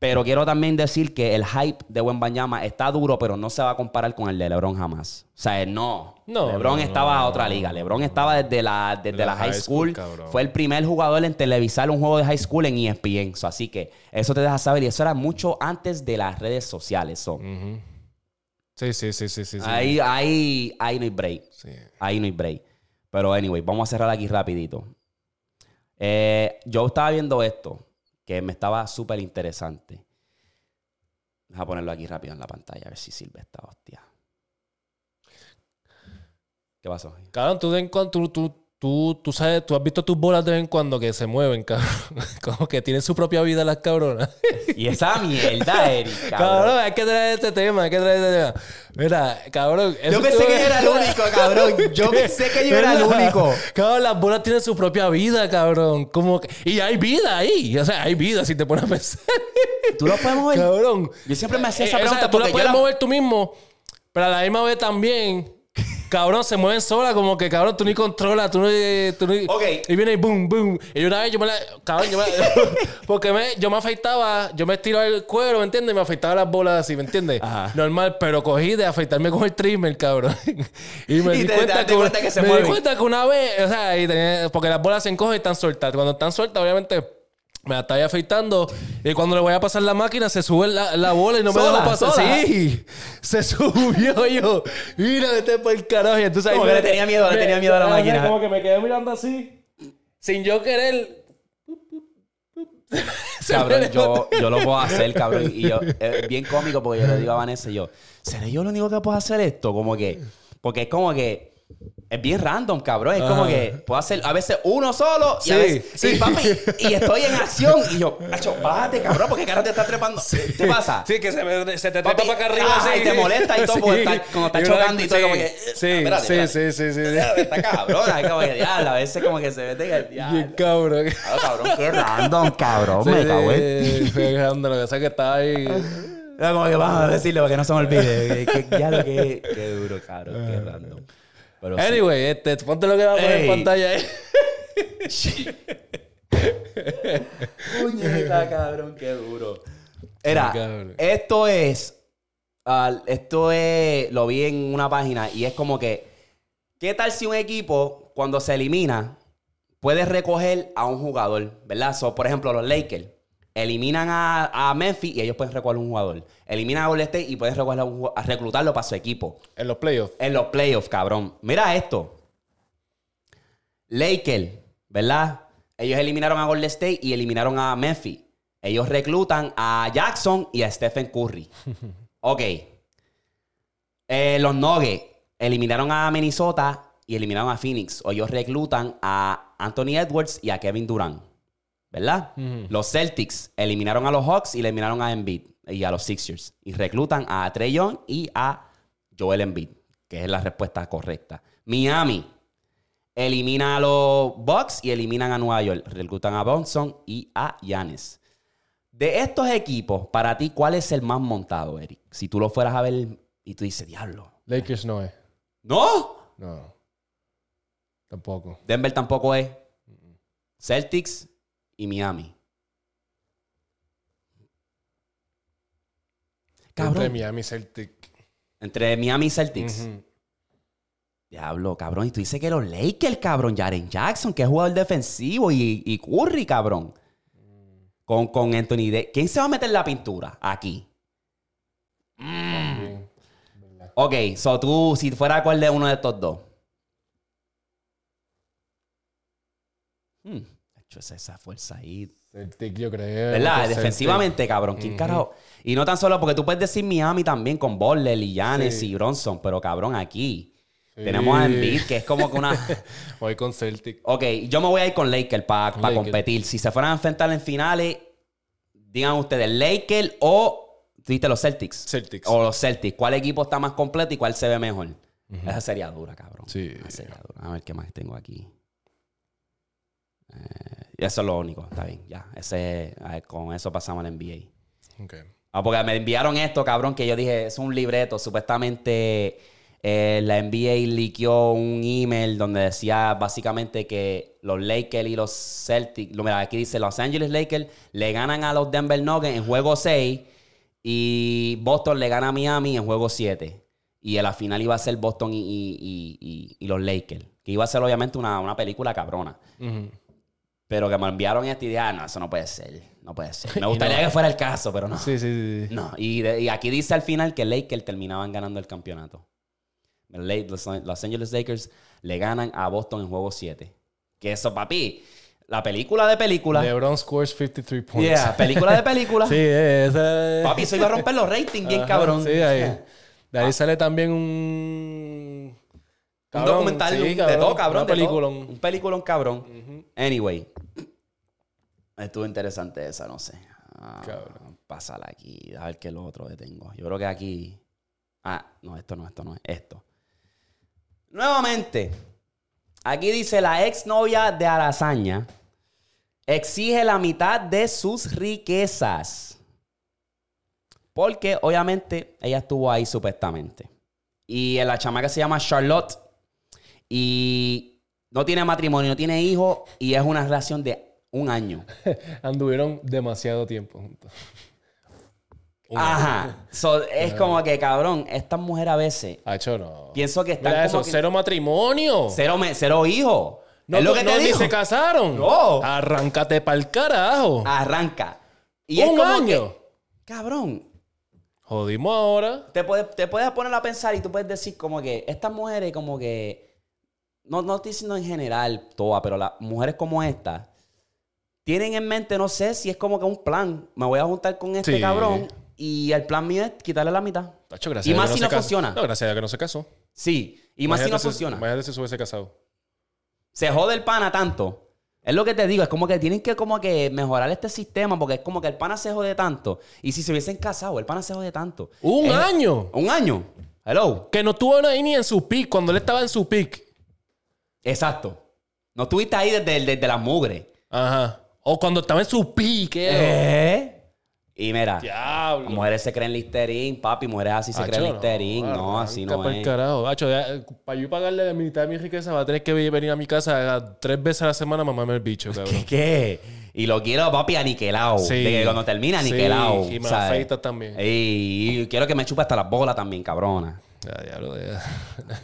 Pero quiero también decir que el hype de Wembanyama está duro, pero no se va a comparar con el de LeBron jamás. O sea, no. No, LeBron no, estaba no, a otra liga. LeBron estaba desde la, desde La la high school. Fue el primer jugador en televisar un juego de high school en ESPN. So, así que eso te deja saber. Y eso era mucho antes de las redes sociales. so. Sí, sí, sí, sí, sí. sí. Ahí, ahí, ahí no hay break. Sí. Ahí no hay break. Pero anyway, vamos a cerrar aquí rapidito. Eh, yo estaba viendo esto, que me estaba súper interesante. Deja ponerlo aquí rápido en la pantalla, a ver si sirve esta hostia. ¿Qué pasó? Cabrón, tú tú, tú, tú, tú sabes, tú has visto tus bolas de vez en cuando que se mueven, cabrón. *laughs* Como que tienen su propia vida las cabronas. Y esa mierda, *laughs* Eric, Cabrón, cabrón. hay que traer este tema, hay que traer este tema. Mira, cabrón. Yo *laughs* pensé que yo era el único, cabrón. Yo pensé que yo era el único. Cabrón, las bolas tienen su propia vida, cabrón. Como que- y hay vida ahí. O sea, hay vida si te pones a pensar. ¿Tú lo puedes mover? cabrón. Yo siempre me hacía esa Eh, pregunta tú la puedes mover tú mismo, pero a la misma vez también. Cabrón, se mueven solas, como que cabrón, tú ni controlas, tú no. Tú ni- Ok. Y viene y boom, boom. Y una vez yo me la. Cabrón, yo me. *laughs* porque me, yo me afeitaba, yo me estiraba el cuero, ¿me entiendes? Y me afeitaba las bolas así, ¿me entiendes? Ajá. Normal, pero cogí de afeitarme con el trimmer, cabrón. *laughs* y me Y di te- cuenta, te que, cuenta que se me mueven. di cuenta que una vez, o sea, y tenía- porque las bolas se encogen y están sueltas. Cuando están sueltas, obviamente. Me la estaba afeitando y cuando le voy a pasar la máquina se sube la, la bola y no me deja pasar. ¿Sola? Sí, se *laughs* subió yo. Mira, vete por el carajo. Y entonces ahí Como que le tenía miedo, le tenía miedo a la máquina. Como que me quedé mirando así, sin yo querer. *laughs* Se Cabrón, yo, yo lo puedo hacer, cabrón. Y yo, es bien cómico porque yo le digo a Vanessa, y yo, ¿seré yo el único que puedo hacer esto? Como que, porque es como que, es bien random, cabrón. Es como que puedo hacer a veces uno solo y a Sí, veces, sí. y, papi, y *laughs* estoy en acción. Y yo, macho, bájate, cabrón, porque cara te está trepando. ¿Qué pasa? Sí, que se, me, se te Papi, trepa para acá arriba. ah, y te molesta y todo, *laughs* porque está- cuando está chocando y todo, sí, como que, eh, Sí, espérate, sí, espérate. sí, sí, sí, *laughs* sí. Está cabrón, es como que, diablo, a veces como que se mete diablo. Bien cabrón. Ah, cabrón, qué random, cabrón. Me cago en Sí, fue grande, lo que sea que estaba ahí. Era como que vamos a decirlo para que no se me olvide. que, que- ya lo que qué duro, cabrón, qué random. Pero sí. Anyway, este, ponte lo que va a poner en pantalla ahí. *laughs* Puñeta, cabrón, qué duro. Era, Sí, esto es. esto es. Lo vi en una página y es como que. ¿Qué tal si un equipo, cuando se elimina, puede recoger a un jugador? ¿Verdad? So, por ejemplo, los Lakers eliminan a, a Memphis y ellos pueden recoger a un jugador. Eliminan a Golden State y pueden recoger a un ju- a reclutarlo para su equipo. En los playoffs. En los playoffs, cabrón. Mira esto. Lakers, ¿verdad? Ellos eliminaron a Golden State y eliminaron a Memphis. Ellos reclutan a Jackson y a Stephen Curry. *laughs* Ok. Eh, los Nuggets eliminaron a Minnesota y eliminaron a Phoenix. O ellos reclutan a Anthony Edwards y a Kevin Durant. ¿Verdad? Los Celtics eliminaron a los Hawks y eliminaron a Embiid y a los Sixers. Y reclutan a Trey Young y a Joel Embiid, que es la respuesta correcta. Miami elimina a los Bucks y eliminan a Nueva York. Reclutan a Bronson y a Giannis. De estos equipos, para ti, ¿cuál es el más montado, Eric? Si tú lo fueras a ver y tú dices, diablo. Lakers no es. ¡No! No. Tampoco. Denver tampoco es. Celtics y Miami. Cabrón. Entre Miami y Celtic. Entre Miami y Celtics. Diablo, cabrón. Y tú dices que los Lakers, cabrón. Jaren Jackson, que es jugador defensivo. Y, y Curry, cabrón. Con, con Anthony Davis. ¿Quién se va a meter la pintura aquí? Ok, so tú, si fuera cuál de uno de estos dos. Hmm, esa, esa fuerza ahí. Celtic, yo creo. ¿Verdad? Defensivamente, cabrón. ¿Quién carajo? Y no tan solo porque tú puedes decir Miami también con Giannis Sí. y Bronson, pero cabrón, aquí Sí. tenemos a Embiid, que es como que una. *laughs* Voy con Celtic. Ok, yo me voy a ir con Lakers para Lakers. competir. Si se fueran a enfrentar en finales, digan ustedes, Lakers o. ¿Viste los Celtics? Celtics. O los Celtics. ¿Cuál equipo está más completo y cuál se ve mejor? Esa sería dura, cabrón. Sí. Esa sería dura. A ver qué más tengo aquí. Eh, eso es lo único, está bien, ya. Ese, ver, con eso pasamos al NBA. Ok. Ah, porque me enviaron esto, cabrón, que yo dije, es un libreto. Supuestamente Eh, la NBA liqueó un email donde decía básicamente que los Lakers y los Celtics, lo- mira, aquí dice Los Angeles Lakers le ganan a los Denver Nuggets en juego 6 y Boston le gana a Miami en juego 7. Y en la final iba a ser Boston y, y- y- y- y los Lakers. Que iba a ser obviamente una, una película cabrona. Ujú. Pero que me enviaron esta idea, "Ah, no, eso no puede ser. No puede ser. *laughs* Me gustaría no. que fuera el caso, pero no. Sí, sí, sí. No, y, de- y aquí dice al final que Lakers terminaban ganando el campeonato. Los, Los Angeles Lakers le ganan a Boston en juego 7. Que eso, papi, la película de película. LeBron scores 53 points. Yeah, película de película. *laughs* Sí, esa Papi, eso iba a romper los ratings bien Ajá, cabrón. Sí, ahí. *laughs* De ahí sale también un... Un documental sí, de, de todo, cabrón. Una de todo. Un peliculón, cabrón. Anyway. Estuvo interesante esa, no sé. Ah. Pásala aquí. A ver qué lo otro que tengo. Yo creo que aquí. Ah, no, esto no, esto no es. Esto. Nuevamente. Aquí dice la exnovia de Arazaña exige la mitad de sus riquezas. Porque obviamente ella estuvo ahí supuestamente. Y la chamaca se llama Charlotte. Y no tiene matrimonio, no tiene hijos. Y es una relación de un año. *laughs* Anduvieron demasiado tiempo juntos. Un Ajá. So, es como que, cabrón, esta mujer a veces Hacho, no. pienso que están Mira como eso, que- cero matrimonio. cero, me- cero hijos. No, es lo que no, te ni digo. se casaron. No. Arráncate pa'l carajo. Arranca. Y Un es como año. que, cabrón, Jodimos ahora. te puedes, te puedes poner a pensar y tú puedes decir como que estas mujeres como que, no, no estoy diciendo en general todas, pero las mujeres como esta, tienen en mente, no sé si es como que un plan, me voy a juntar con este Sí. cabrón y el plan mío es quitarle la mitad. Tacho, gracias Y más si no funciona. No, gracias a que no se casó. Sí, y más si no funciona. Imagínate si se hubiese casado. Se jode el pana tanto. Es lo que te digo, es como que tienen que como que mejorar este sistema porque es como que el pana se jode tanto. Y si se hubiesen casado, el pana se jode tanto. ¡Un Es- año! Un año. Hello. Que no estuvo ahí ni en su pick, cuando él estaba en su pick. Exacto. No estuviste ahí desde, desde la mugre. Ajá. O cuando estaba en su pick. ¿eh? ¿Eh? Y mira, Diablo. mujeres se creen Listerine, papi, mujeres así se Acho, creen Listerine. No, así no es. carajo. Acho, ya, para yo pagarle la mitad de mi riqueza, va a tener que venir a mi casa tres veces a la semana a mamarme el bicho, cabrón. *laughs* ¿Qué? Y lo quiero, papi, aniquilado. Sí. De que cuando termina, Sí, aniquilado. y me ¿sabes? afeitas también. Y, y quiero que me chupe hasta las bolas también, cabrona. Ya, ya.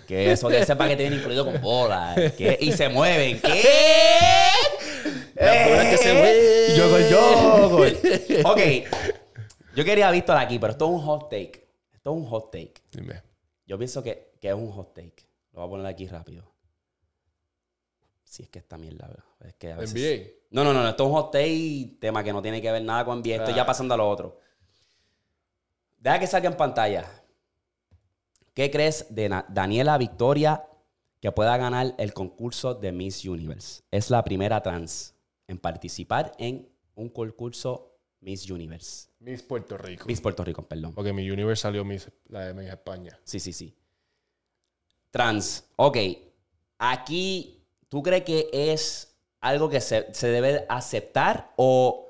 Que eso que sepa que tienen incluido con bolas. *laughs* ¿Qué? Y se mueven. ¿Qué? *laughs* Que se. Yo gol, yo gol. *laughs* Ok. Yo quería Víctor aquí, pero esto es un hot take. Esto es un hot take. Dime. Yo pienso que, que es un hot take. Lo voy a poner aquí rápido. Si es que esta mierda. Es que a veces... NBA. No, no, no. Esto es un hot take, tema que no tiene que ver nada con NBA. Estoy ya Ah. pasando a lo otro. Deja que salga en pantalla. ¿Qué crees de Na- Daniela Victoria que pueda ganar el concurso de Miss Universe? Es la primera trans en participar en un concurso Miss Universe. Miss Puerto Rico. Miss Puerto Rico, perdón. Porque mi Universe salió Miss, la de Miss España. Sí, sí, sí. Trans. Ok. Aquí, ¿tú crees que es algo que se, se debe aceptar o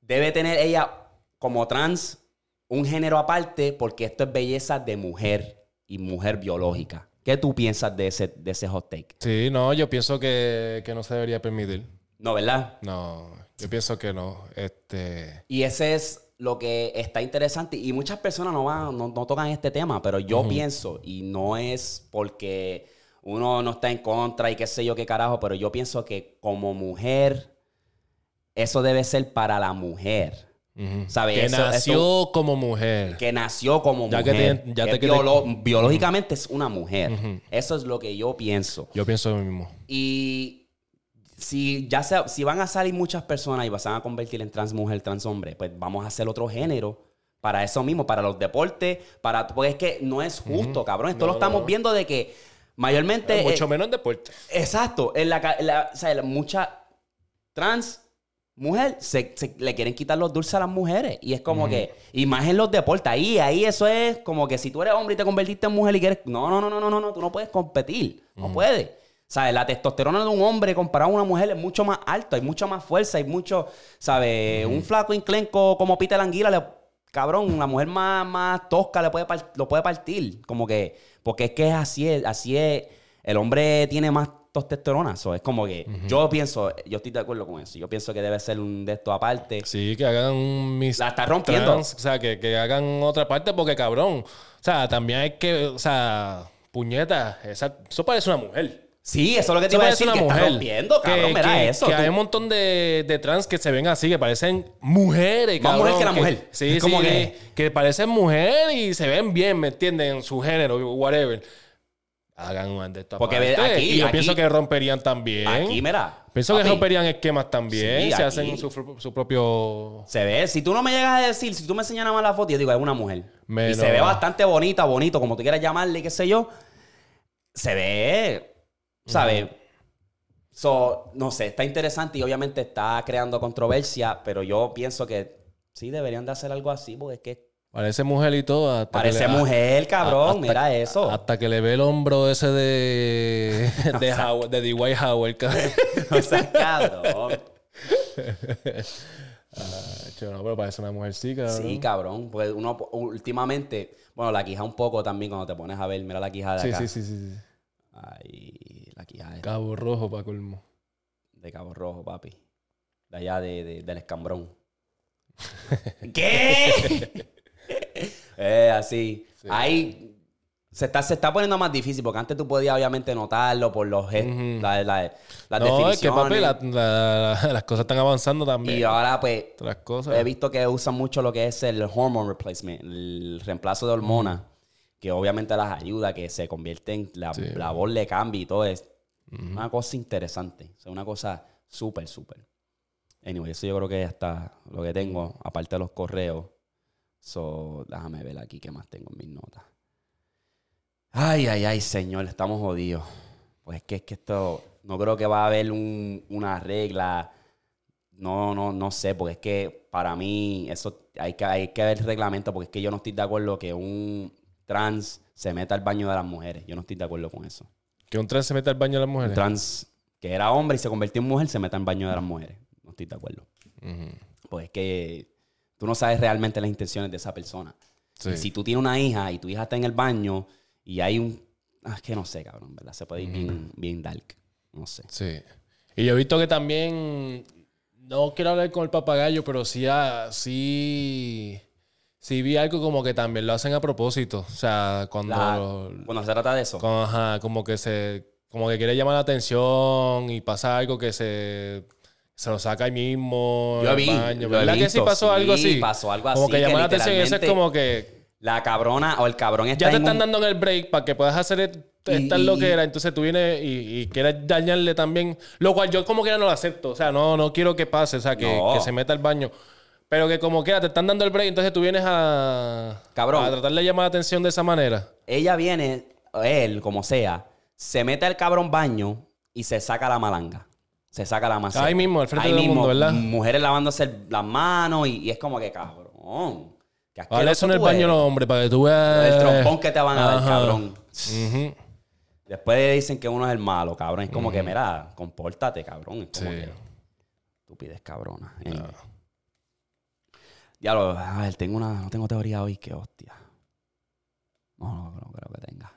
debe tener ella como trans un género aparte porque esto es belleza de mujer y mujer biológica? ¿Qué tú piensas de ese, de ese hot take? Sí, no, yo pienso que, que no se debería permitir. No, ¿verdad? No, yo pienso que no. Este. Y ese es lo que está interesante. Y muchas personas no, van, no, no tocan este tema, pero yo pienso, y no es porque uno no está en contra y qué sé yo qué carajo, pero yo pienso que como mujer, eso debe ser para la mujer. ¿Sabes? Que Eso- nació eso- como mujer. Que nació como Ya que mujer. te- ya que te- biológicamente es una mujer. Eso es lo que yo pienso. Yo pienso lo mismo. Y si ya si van a salir muchas personas y van a convertir en trans mujer, trans hombre, pues vamos a hacer otro género para eso mismo, para los deportes, para porque es que no es justo, cabrón. Esto No, lo estamos no. viendo de que mayormente Mucho eh, menos en deporte. exacto, en la, o sea, la- mucha trans mujer se, se- le quieren quitar los dulces a las mujeres y es como que y más en los deportes ahí ahí eso es como que si tú eres hombre y te convertiste en mujer y quieres no no no no no no no tú no puedes competir no puedes ¿Sabes? La testosterona de un hombre comparado a una mujer es mucho más alto, hay mucha más fuerza, hay mucho, ¿sabes? Un flaco inclenco como Peter Anguila le cabrón, la mujer más, más tosca le puede lo puede partir. Como que, porque es que es así es, así es. El hombre tiene más testosterona. So, es como que yo pienso, yo estoy de acuerdo con eso. Yo pienso que debe ser un de estos aparte. Sí, que hagan un mis La está rompiendo. trans, o sea, que, que hagan otra parte porque cabrón. O sea, también hay que, o sea, puñeta, esa, eso parece una mujer. Sí, eso es lo que te Eso iba a decir, una que mujer. está rompiendo, cabrón. que, Mira que- eso. Que tú. hay un montón de, de trans que se ven así, que parecen mujeres, Más cabrón. mujer que la mujer. Sí, Es como sí, que- que... parecen mujer y se ven bien, ¿me entienden? En su género, whatever. Hagan un de estas Porque partes. aquí- Y yo aquí- pienso que romperían también. Aquí, mira. Pienso que papi, romperían esquemas también. Sí, se aquí. hacen su, propio. Se ve, si tú no me llegas a decir, si tú me enseñas nada más la foto, yo digo, es una mujer. Y Menos- se ve bastante bonita, bonito, como tú quieras llamarle, qué sé yo. Se ve, ¿sabes? So, no sé, está interesante y obviamente está creando controversia, pero yo pienso que sí deberían de hacer algo así, porque es que Parece mujer y todo. hasta que parece le- mujer, cabrón, hasta- mira eso. Hasta que le ve el hombro ese de. *laughs* de, Howard, de D.Y. Howard, cabrón. *laughs* o sea, cabrón. *laughs* Yo no, pero parece una mujer sí, cabrón. Sí, cabrón. Pues uno últimamente, bueno, la quija un poco también cuando te pones a ver, mira la quija de Sí, acá. sí, sí, sí, sí. Ay, la quija de, Cabo rojo para colmo. de Cabo Rojo, papi. De allá de, de- del escambrón. ¿Qué? Eh, así. Ahí se está, se está poniendo más difícil porque antes tú podías obviamente notarlo por los gestos, la- la- las No, es que definiciones. papi, la- la- las cosas están avanzando también. y ahora pues Otras cosas. He visto que usan mucho lo que es el hormone replacement, el reemplazo de hormonas, que obviamente las ayuda que se convierten, la, Sí. la voz le cambie y todo es una cosa interesante. O sea, una cosa súper, súper. Anyway, eso yo creo que ya está lo que tengo, aparte de los correos. So, déjame ver aquí qué más tengo en mis notas. Ay, ay, ay, señor, estamos jodidos. Pues es que es que esto, no creo que va a haber un- una regla. No, no, no sé, porque es que para mí eso hay que, hay que ver el reglamento, porque es que yo no estoy de acuerdo que un trans se meta al baño de las mujeres. Yo no estoy de acuerdo con eso. Que un trans se mete al baño de las Un mujeres. trans que era hombre y se convirtió en mujer se meta al baño de las mujeres. No estoy de acuerdo. Pues es que tú no sabes realmente las intenciones de esa persona. Sí. Y si tú tienes una hija y tu hija está en el baño y hay un... Ah, es que no sé, cabrón, ¿verdad? Se puede ir bien, bien dark. No sé. Sí. Y yo he visto que también. No quiero hablar con el papagayo, pero sí, ah, sí. Sí vi algo como que también lo hacen a propósito. O sea, cuando. La- lo- cuando se trata de eso. con- ajá, como que se. Como que quiere llamar la atención y pasa algo que se. Se lo saca ahí mismo. Yo vi, el baño. lo ¿Verdad que sí pasó sí, algo así? pasó algo Como así, que que llama la atención y eso es como que. La cabrona o el cabrón está Ya te están un- dando en el break para que puedas hacer esta lo que era. Entonces tú vienes y, y quieres dañarle también. Lo cual yo como quiera no lo acepto. O sea, no, no quiero que pase. O sea, que, No. que se meta al baño. Pero que como quiera te están dando el break. Entonces tú vienes a... Cabrón. A tratar de llamar la atención de esa manera. Ella viene, él, como sea, se mete al cabrón baño y se saca la malanga. Se saca la maceta. Ahí mismo, al frente Ahí de todo el mismo, mundo, ¿verdad? Mujeres lavándose las manos y, y es como que, cabrón. qué Vale, eso en el baño, eres. no, hombre, para que tú veas... El trompón que te van a dar, cabrón. Después dicen que uno es el malo, cabrón. Es como que, mira, compórtate, cabrón. Es como Sí. que. Estupidez, cabrona. Eh. Diablo, a ver, tengo una, no tengo teoría hoy, que hostia. No, no, no creo que tenga.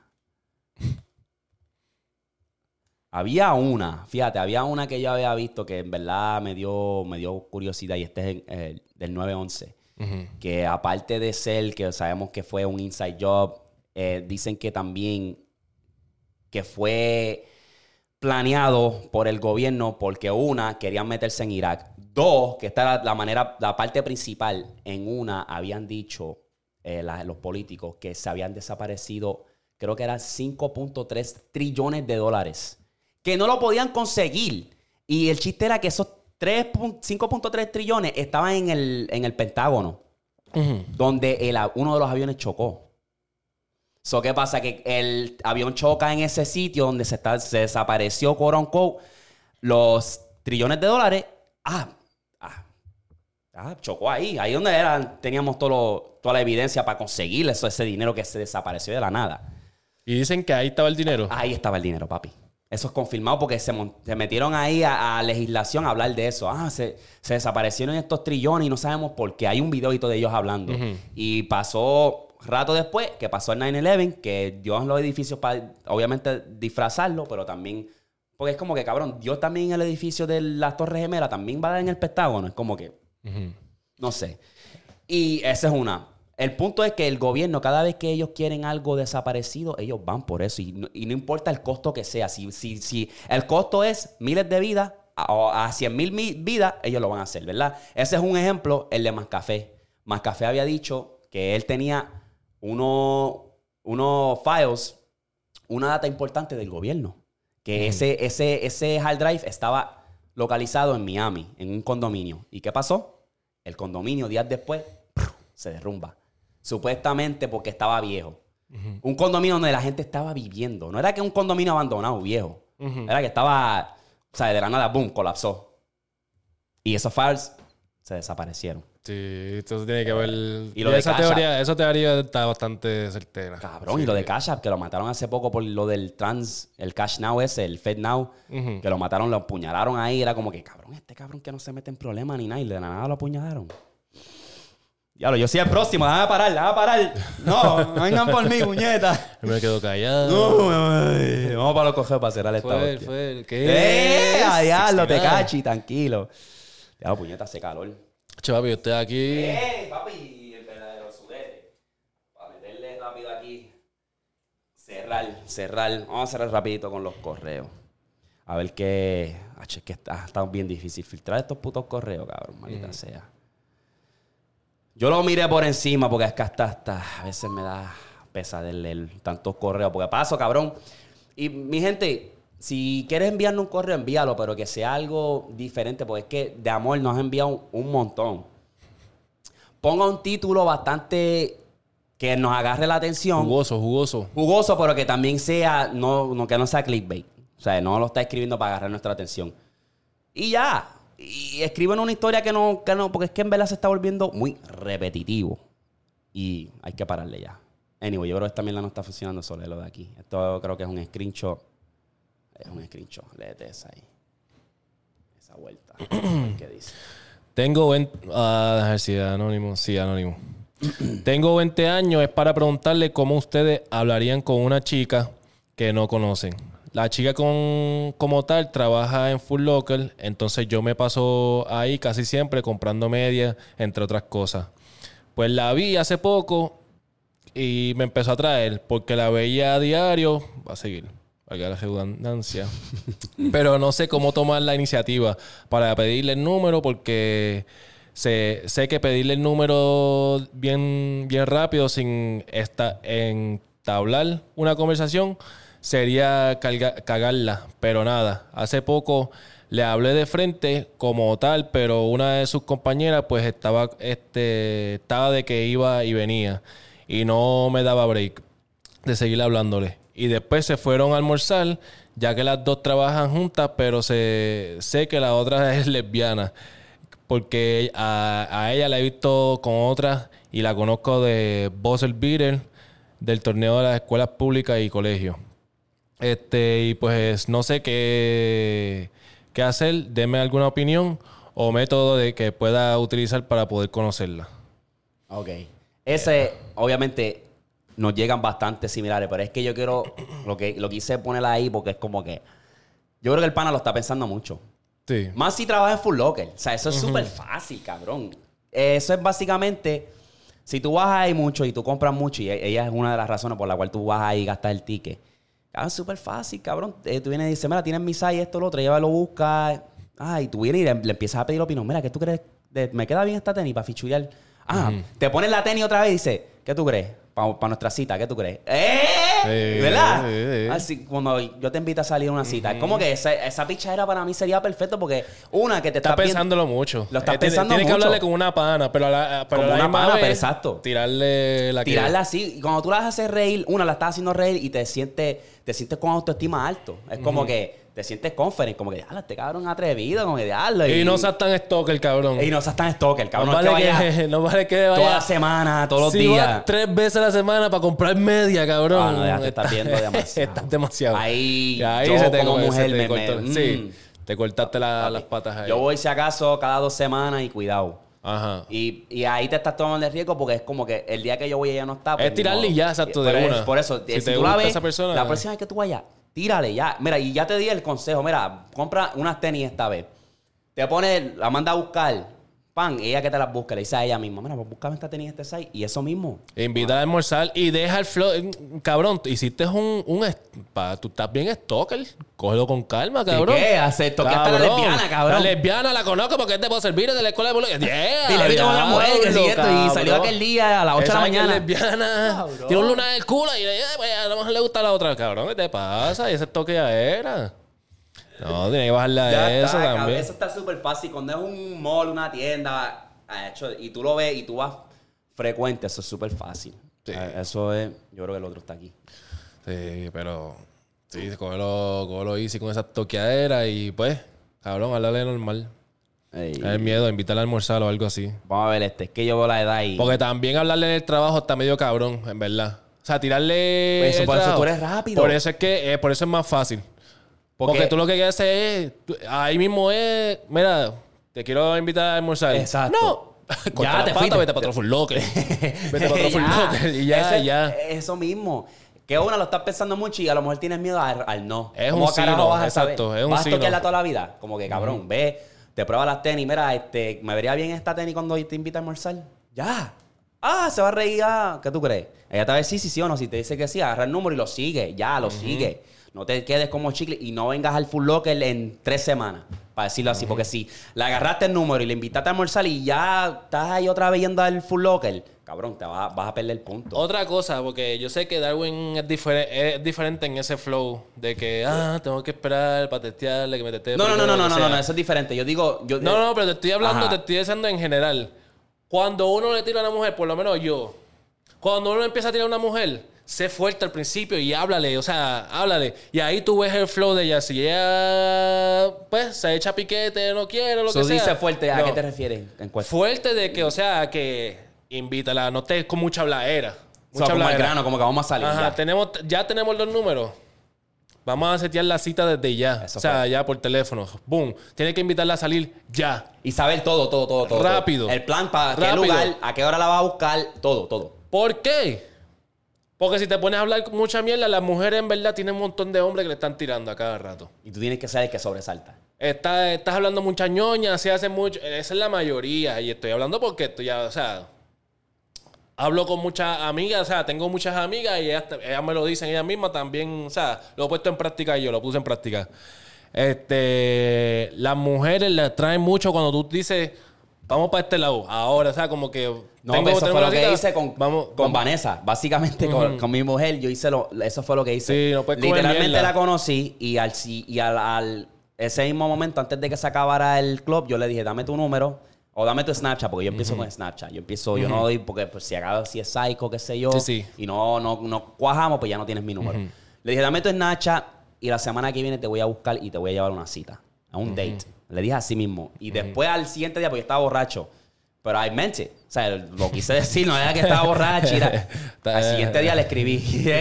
Había una, fíjate, había una que yo había visto que en verdad me dio, me dio curiosidad y este es el, el del 911 Ujú. que aparte de ser que sabemos que fue un inside job, eh, dicen que también que fue planeado por el gobierno porque una, querían meterse en Irak. Dos, que esta era la manera, la parte principal, en una habían dicho eh, la- los políticos que se habían desaparecido, creo que eran 5.3 trillones de dólares, que no lo podían conseguir. Y el chiste era que esos 3 pun- 5.3 trillones estaban en el, en el Pentágono, donde el uno de los aviones chocó. So, ¿Qué pasa? Que el avión choca en ese sitio donde se, está, se desapareció, quote unquote, los trillones de dólares. Ah, ah, ah, chocó ahí. Ahí donde eran, teníamos todo lo- toda la evidencia para conseguir eso, ese dinero que se desapareció de la nada. Y dicen que ahí estaba el dinero. Ahí estaba el dinero, papi. Eso es confirmado porque se, se metieron ahí a, a legislación a hablar de eso. Ah, se, se desaparecieron estos trillones y no sabemos por qué. Hay un videito de ellos hablando. Y pasó rato después que pasó el 9-11, que dio los edificios para, obviamente, disfrazarlo, pero también... Porque es como que, cabrón, Dios también en el edificio de las Torres Gemelas también va a dar en el Pentágono. Es como que... No sé. Y esa es una. El punto es que el gobierno, cada vez que ellos quieren algo desaparecido, ellos van por eso. Y no, y no importa el costo que sea. Si, si, si el costo es miles de vidas a- o a 100 mil mi- vidas, ellos lo van a hacer, ¿verdad? Ese es un ejemplo, el de Mascafé. Mascafé había dicho que él tenía uno- unos files, una data importante del gobierno. Que ese, ese, ese hard drive estaba localizado en Miami, en un condominio. ¿Y qué pasó? El condominio, días después, se derrumba. Supuestamente porque estaba viejo. Un condominio donde la gente estaba viviendo. No era que un condominio abandonado, viejo. Era que estaba, o sea, de la nada, boom, colapsó. Y esos files se desaparecieron. Sí, esto tiene que ver. Y lo de esa Cash App. teoría, esa teoría está bastante certera. Cabrón, y lo de Cash App, que lo mataron hace poco por lo del trans, el Cash Now ese, el Fed Now, que lo mataron, lo apuñalaron ahí. Era como que, cabrón, este cabrón que no se mete en problemas ni nada, y de la nada lo apuñalaron. Diablo, yo soy el próximo, déjame parar, déjame parar. No, no vengan por mí, muñeta. Yo *laughs* me quedo callado. No, ay, vamos para los cogeos para cerrar esta Fue él, fue él. ¿Qué? ¡Eh! A diablo, te 69. cachi, tranquilo. Diablo, puñeta, hace calor. Che, papi, usted aquí. ¡Eh, papi! El verdadero sudete. Para meterle rápido aquí. Cerrar, cerrar. Vamos a cerrar rapidito con los correos. A ver qué... Es que está, está bien difícil filtrar estos putos correos, cabrón. Maldita sea. Yo lo miré por encima porque es que hasta, hasta a veces me da pesadez leer tantos correos. Porque paso, cabrón. Y mi gente, si quieres enviarnos un correo, envíalo, pero que sea algo diferente, porque es que de amor nos has enviado un, un montón. Ponga un título bastante que nos agarre la atención. Jugoso, jugoso. Jugoso, pero que también sea, no, no, que no sea clickbait. O sea, no lo está escribiendo para agarrar nuestra atención. Y ya. Y escriben una historia que no, que no, porque es que en verdad se está volviendo muy repetitivo. Y hay que pararle ya. Anyway, yo creo que esta mierda no está funcionando solo lo de aquí. Esto creo que es un screenshot. Es un screenshot. Léete esa ahí. Esa vuelta. *clears throat* ¿Qué dice? Tengo 20. Ah, ver si anónimo. Sí, anónimo. *clears throat* Tengo 20 años. Es para preguntarle cómo ustedes hablarían con una chica que no conocen. La chica con, como tal trabaja en Full Local. Entonces yo me paso ahí casi siempre comprando media, entre otras cosas. Pues la vi hace poco y me empezó a traer porque la veía a diario. Va a seguir. Valga la redundancia. *laughs* Pero no sé cómo tomar la iniciativa para pedirle el número porque sé, sé que pedirle el número bien, bien rápido sin esta, entablar una conversación sería cagarla. Pero nada, hace poco le hablé de frente como tal, pero una de sus compañeras pues estaba, este, estaba de que iba y venía y no me daba break de seguir hablándole. Y después se fueron a almorzar, ya que las dos trabajan juntas, pero sé que la otra *laughs* es lesbiana. Porque a, a ella la he visto con otras y la conozco de Buzzer Beater, del torneo de las escuelas públicas y colegios. Este, y pues no sé qué, qué hacer. Deme alguna opinión o método de que pueda utilizar para poder conocerla. Ok. Ese, obviamente, nos llegan bastante similares, pero es que yo quiero, *clears throat* lo que lo quise poner ahí porque es como que, yo creo que el pana lo está pensando mucho. Sí. Más si trabaja en Full Locker. O sea, eso es súper fácil, cabrón. Eso es básicamente, si tú vas ahí mucho y tú compras mucho, y ella es una de las razones por la cual tú vas ahí y gastas el ticket. Cabrón, es súper fácil, cabrón. Eh, tú vienes y dices, mira, tienes mi size, esto, lo otro, llévalo, busca. Ah, y tú vienes y le, le empiezas a pedir opinión. Mira, ¿qué tú crees? de- ¿Me queda bien esta tenis para fichurear? Ah, te pones la tenis otra vez y dices, ¿qué tú crees? Para nuestra cita, ¿qué tú crees? ¡Eh! ¿Verdad? sí, sí. Así, cuando yo te invito a salir a una cita, es como que esa, esa pichadera para mí sería perfecto porque, una, que te Está viendo- pensándolo mucho. Lo estás Eh, pensando Tiene que hablarle con una pana, pero a la, pero a Como la una pana, vez, pero exacto. Tirarle la que- tirarla así. Y cuando tú la haces reír, una la estás haciendo reír y te sientes, te sientes con autoestima alto. Es como que te sientes confident, como que, diablo, este cabrón atrevido, como que, diablo. Y no seas tan stalker, cabrón. y no seas tan stalker, cabrón. no, vale que vaya que, *laughs* no vale que vaya toda la semana, todos los Si días. vas tres veces a la semana para comprar media, cabrón. Ah, no, ya te estás viendo demasiado. *laughs* estás demasiado. Ahí, ahí yo se te, como se mujer te me- cortó- me- Sí, mm. te cortaste la- las patas ahí. Yo voy, si acaso, cada dos semanas y cuidado. Ajá. Y, y ahí te estás tomando el riesgo porque es como que el día que yo voy ella no está. pues, Es tirarle y ya, exacto, de Pero es una. Por eso, Si si, te tú la gusta ves, esa persona- la próxima vez que tú vayas, tírale ya. Mira, y ya te di el consejo. Mira, compra unas tenis esta vez. Te pone, la manda a buscar. Pan, ella que te las busca, le dice a ella misma, mira, pues búscame esta tenis este size. Y eso mismo. Invita a almorzar y deja el flow. Cabrón, hiciste un. un pa- tú estás bien stalker. Cógelo con calma, cabrón. qué? Hace- toqueaste a la lesbiana, cabrón. La lesbiana la conozco porque te puedo servir de la escuela de bolo- Yeah, Y le viste con una mujer que sí, esto, y salió aquel día a las 8 de la es mañana. lesbiana. Cabrón. Tiene un luna del culo y eh, pues, a lo mejor le gusta la otra. Cabrón, ¿qué te pasa? Y ese toque ya era. No, tiene que bajarle a Ya eso está, cabrón. también. Eso está súper fácil. Cuando es un mall, una tienda, ah, hecho, y tú lo ves y tú vas frecuente, eso es súper fácil. Sí. Ah, Eso es, yo creo que el otro está aquí. Sí, pero. Sí, cógelo, cógelo easy con esa toqueadera y pues, cabrón, háblale normal. Ey, El miedo, invítale a almorzar o algo así. Vamos a ver este, es que yo veo la edad y... Porque también hablarle en el trabajo está medio cabrón, en verdad. O sea, tirarle. Pues eso, el por eso trabajo. tú eres rápido. Por eso es que, eh, por eso es más fácil. Porque, Porque- tú lo que quieres hacer es. ahí mismo es. Mira, te quiero invitar a almorzar. Exacto. No. *laughs* Ya te pata, fuiste. vete para otro full locker. *laughs* vete para otro full *laughs* Ya. locker. Y ya, Eso- ya. Eso mismo. Que una lo estás pensando mucho y a lo mejor tienes miedo al, al no. Es ¿Cómo un carajo vas a exacto, saber? es un Vas a toquearla toda la vida. Como que, cabrón, ve, te pruebas las tenis. Mira, este, ¿me vería bien esta tenis cuando te invita a almorzar? Ya. Ah, se va a reír. ah, ¿Qué tú crees? Ella te va a decir sí, sí, sí o no. Si te dice que sí, agarra el número y lo sigue. Ya, lo sigue. No te quedes como chicle y no vengas al full locker en tres semanas. Para decirlo así. Porque si le agarraste el número y le invitaste a almorzar y ya estás ahí otra vez yendo al full locker, cabrón, te vas, vas a perder el punto. Otra cosa, porque yo sé que Darwin es, difere- es diferente en ese flow de que, ah, tengo que esperar para testearle, que me testee. No, no, no, no, no, no, no, eso es diferente. Yo digo, yo, No, no, pero te estoy hablando, Ajá. te estoy diciendo en general. Cuando uno le tira a una mujer, por lo menos yo, cuando uno empieza a tirar a una mujer, sé fuerte al principio y háblale, o sea, háblale. Y ahí tú ves el flow de ella. Si ella, pues, se echa piquete, no quiere, lo Eso que sea. dice fuerte, ¿a No. qué te refieres? En. Fuerte de que, o sea, que invítala, no estés con mucha habladera. O sea, Mucha como habladera. grano, como que vamos a salir. Ajá, ya. tenemos, ya tenemos los números. Vamos a setear la cita desde ya. Eso o sea, fue. ya por teléfono. Boom. Tiene que invitarla a salir ya. Y saber todo, todo, todo, todo. Rápido. todo. El plan para qué lugar, a qué hora la vas a buscar, todo, todo. ¿Por qué? Porque si te pones a hablar con mucha mierda, las mujeres en verdad tienen un montón de hombres que le están tirando a cada rato. Y tú tienes que ser el que sobresalta. Estás, estás hablando mucha ñoña, se hace mucho. Esa es la mayoría. Y estoy hablando porque estoy ya, o sea. Hablo con muchas amigas, o sea, tengo muchas amigas y ellas, ellas me lo dicen ellas mismas también, o sea, lo he puesto en práctica y yo lo puse en práctica. Este, las mujeres les traen mucho cuando tú dices, vamos para este lado, ahora, o sea, como que... No, tengo- eso fue lo que hice con, vamos, con vamos. Vanessa. Básicamente con, con mi mujer, yo hice lo, eso fue lo que hice. Sí, no puedes Literalmente la conocí y al y al, al- ese mismo momento, antes de que se acabara el club, yo le dije, dame tu número o dame tu Snapchat, porque yo empiezo con Snapchat. Yo empiezo, yo no doy, porque pues, si acabo, si es psycho, qué sé yo, Sí, sí. y no, no, no cuajamos, pues ya no tienes mi número. Le dije, dame tu Snapchat y la semana que viene te voy a buscar y te voy a llevar una cita, a un date. Le dije así mismo. Y después al siguiente día, porque yo estaba borracho, pero I meant it. O sea, lo quise decir, no era que estaba borracho. Era... *laughs* Al siguiente día le escribí. *laughs*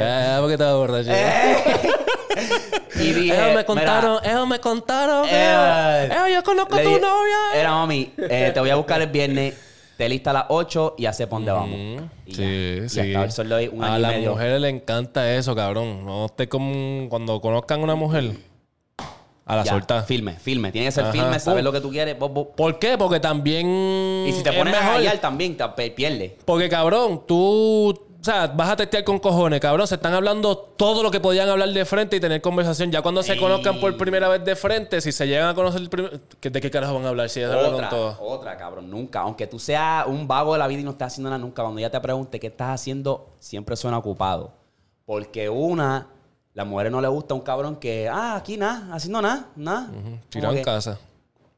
Ah, porque estaba borracho. *laughs* y dije, me "Mira, contaron, ellos me contaron. eh, ellos, yo conozco a tu dije, novia. Era mami, eh, te voy a buscar el viernes. Te lista a las 8 y hace por dónde vamos. Y ya. Sí, Y sí. hasta hoy, un a año y las medio. mujeres les encanta eso, cabrón. No esté como cuando conozcan una mujer a la Ya, suelta. Filme, filme. Tiene que ser Ajá. filme, saber Pum. lo que tú quieres. bo- bo- ¿Por qué? Porque también. Y si te es pones a mejor. hallar también, te pierdes. Porque, cabrón, tú. O sea, vas a testear con cojones, cabrón. Se están hablando todo lo que podían hablar de frente y tener conversación. Ya cuando se conozcan por primera vez de frente, si se llegan a conocer el primer- ¿qué- ¿De qué carajo van a hablar? Si ya hablan con Otra, todo. otra, cabrón, nunca. Aunque tú seas un vago de la vida y no estés haciendo nada nunca, cuando ella te pregunte qué estás haciendo, siempre suena ocupado. Porque una, la mujer no le gusta un cabrón que, ah, aquí nada, haciendo nada, nada. Tirado en casa.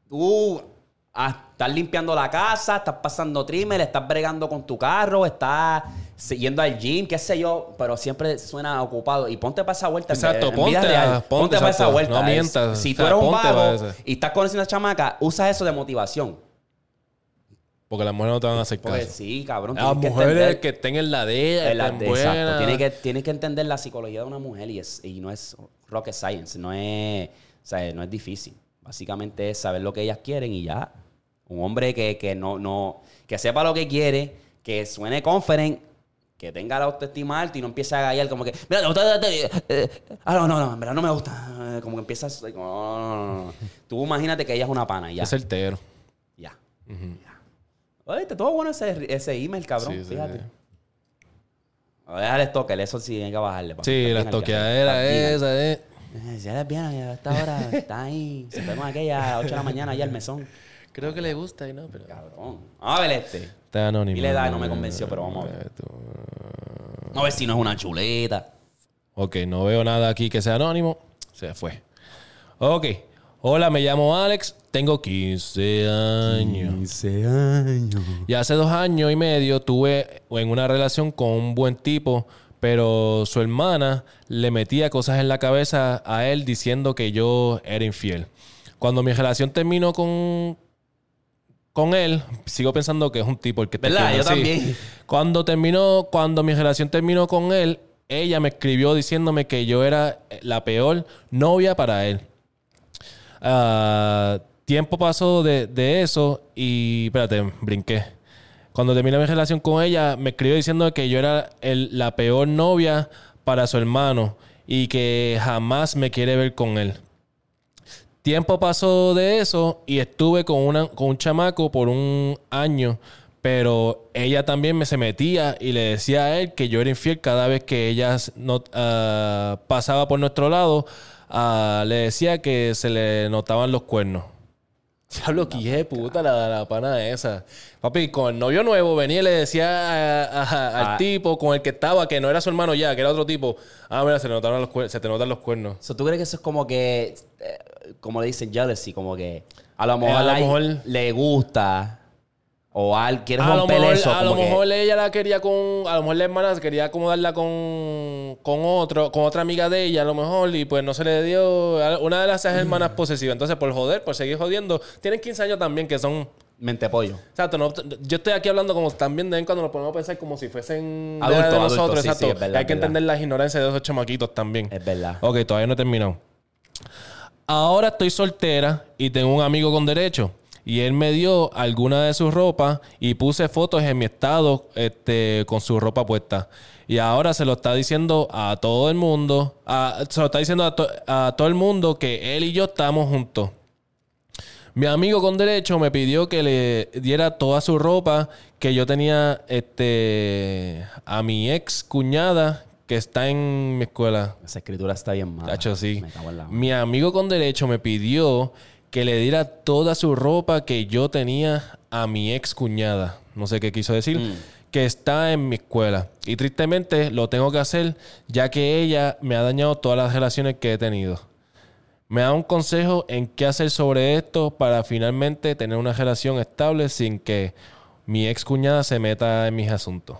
Tú ah, estás limpiando la casa, estás pasando trimmer, estás bregando con tu carro, estás yendo al gym, qué sé yo, pero siempre suena ocupado. Y ponte para esa vuelta. Exacto, en ponte real. ponte, Ponte para esa vuelta. No Es- mientas. Si O tú eres un vago y estás conociendo a una chamaca, usa eso de motivación. Porque las mujeres no te van a hacer caso. sí, cabrón. Las tienes que mujeres entender- que estén en la de ella, en la- estén exacto. Tienes que, tienes que entender la psicología de una mujer y, es, y no es rocket science. No es, o sea, no es difícil. Básicamente es saber lo que ellas quieren y ya. Un hombre que, que no, no, que sepa lo que quiere, que suene confident, que tenga la autoestima alta y no empiece a gallar como que, mira, eh, ah, no, no, no, en verdad no me gusta. *laughs* Como que empiezas, como, no, no, no, no. Tú imagínate que ella es una pana y ya. Es certero. Ya. ya. Oye, te todo bueno ese, ese email, cabrón. Sí, fíjate. sí. A ver, al stalker, eso sí hay que bajarle. pa. Sí, la toqueadera esa, eh. Eh, Si eres bien, a esta hora está ahí. Se con aquella a 8 de la mañana allá al mesón. Creo que le gusta y no, pero... Cabrón. Vamos a ver este. Está anónimo. Y le da, no me convenció, pero vamos a ver. Vamos a ver si no es una chuleta. Ok, no veo nada aquí que sea anónimo. Se fue. Ok. Hola, me llamo Alex. Tengo 15 años. 15 años. Y hace dos años y medio tuve en una relación con un buen tipo, pero su hermana le metía cosas en la cabeza a él diciendo que yo era infiel. Cuando mi relación terminó con, con él, sigo pensando que es un tipo el que está ¿Verdad? Yo también. Cuando terminó, cuando mi relación terminó con él, ella me escribió diciéndome que yo era la peor novia para él. Ah, tiempo pasó de, eso y, espérate, brinqué. Cuando terminé mi relación con ella, me escribió diciendo que yo era la peor novia para su hermano y que jamás me quiere ver con él. Tiempo pasó de eso y estuve con, una, con un chamaco por un año, pero ella también me se metía y le decía a él que yo era infiel cada vez que ella no, ah, pasaba por nuestro lado. Ah, le decía que se le notaban los cuernos. *laughs* Diablo, que hija de puta la, la pana esa. Papi, con el novio nuevo venía y le decía a- a- al Ah. tipo con el que estaba, que no era su hermano ya, que era otro tipo. Ah, mira, se, le notaron los cuer- se te notan los cuernos. So, ¿Tú crees que eso es como que, eh, como le dicen jealousy, como que a lo mejor, Eh, a lo mejor- le gusta o al quiere A lo romper mejor, eso? a lo que- mejor ella la quería con. A lo mejor la hermana quería acomodarla con, con otro, con otra amiga de ella, a lo mejor, y pues no se le dio. Una de las hermanas posesivas. Entonces, por joder, por seguir jodiendo, tienen 15 años también, que son. Mente pollo. Exacto, no- yo estoy aquí hablando como también de vez en cuando nos ponemos a pensar como si fuesen Adultos, de nosotros, sí, exacto. sí, es verdad, hay que verdad. entender las ignorancias de esos chamaquitos también. Es verdad. Ok, todavía no he terminado. Ahora estoy soltera y tengo un amigo con derecho. Y él me dio alguna de sus ropas y puse fotos en mi estado este, con su ropa puesta. Y ahora se lo está diciendo a todo el mundo, a- se lo está diciendo a, to- a todo el mundo que él y yo estamos juntos. Mi amigo con derecho me pidió que le diera toda su ropa que yo tenía este, a mi ex cuñada que está en mi escuela. Esa escritura está bien mala. Tacho, sí. Mi amigo con derecho me pidió que le diera toda su ropa que yo tenía a mi ex cuñada. No sé qué quiso decir. Mm. Que está en mi escuela. Y tristemente lo tengo que hacer ya que ella me ha dañado todas las relaciones que he tenido. Me da un consejo en qué hacer sobre esto para finalmente tener una relación estable sin que mi ex cuñada se meta en mis asuntos.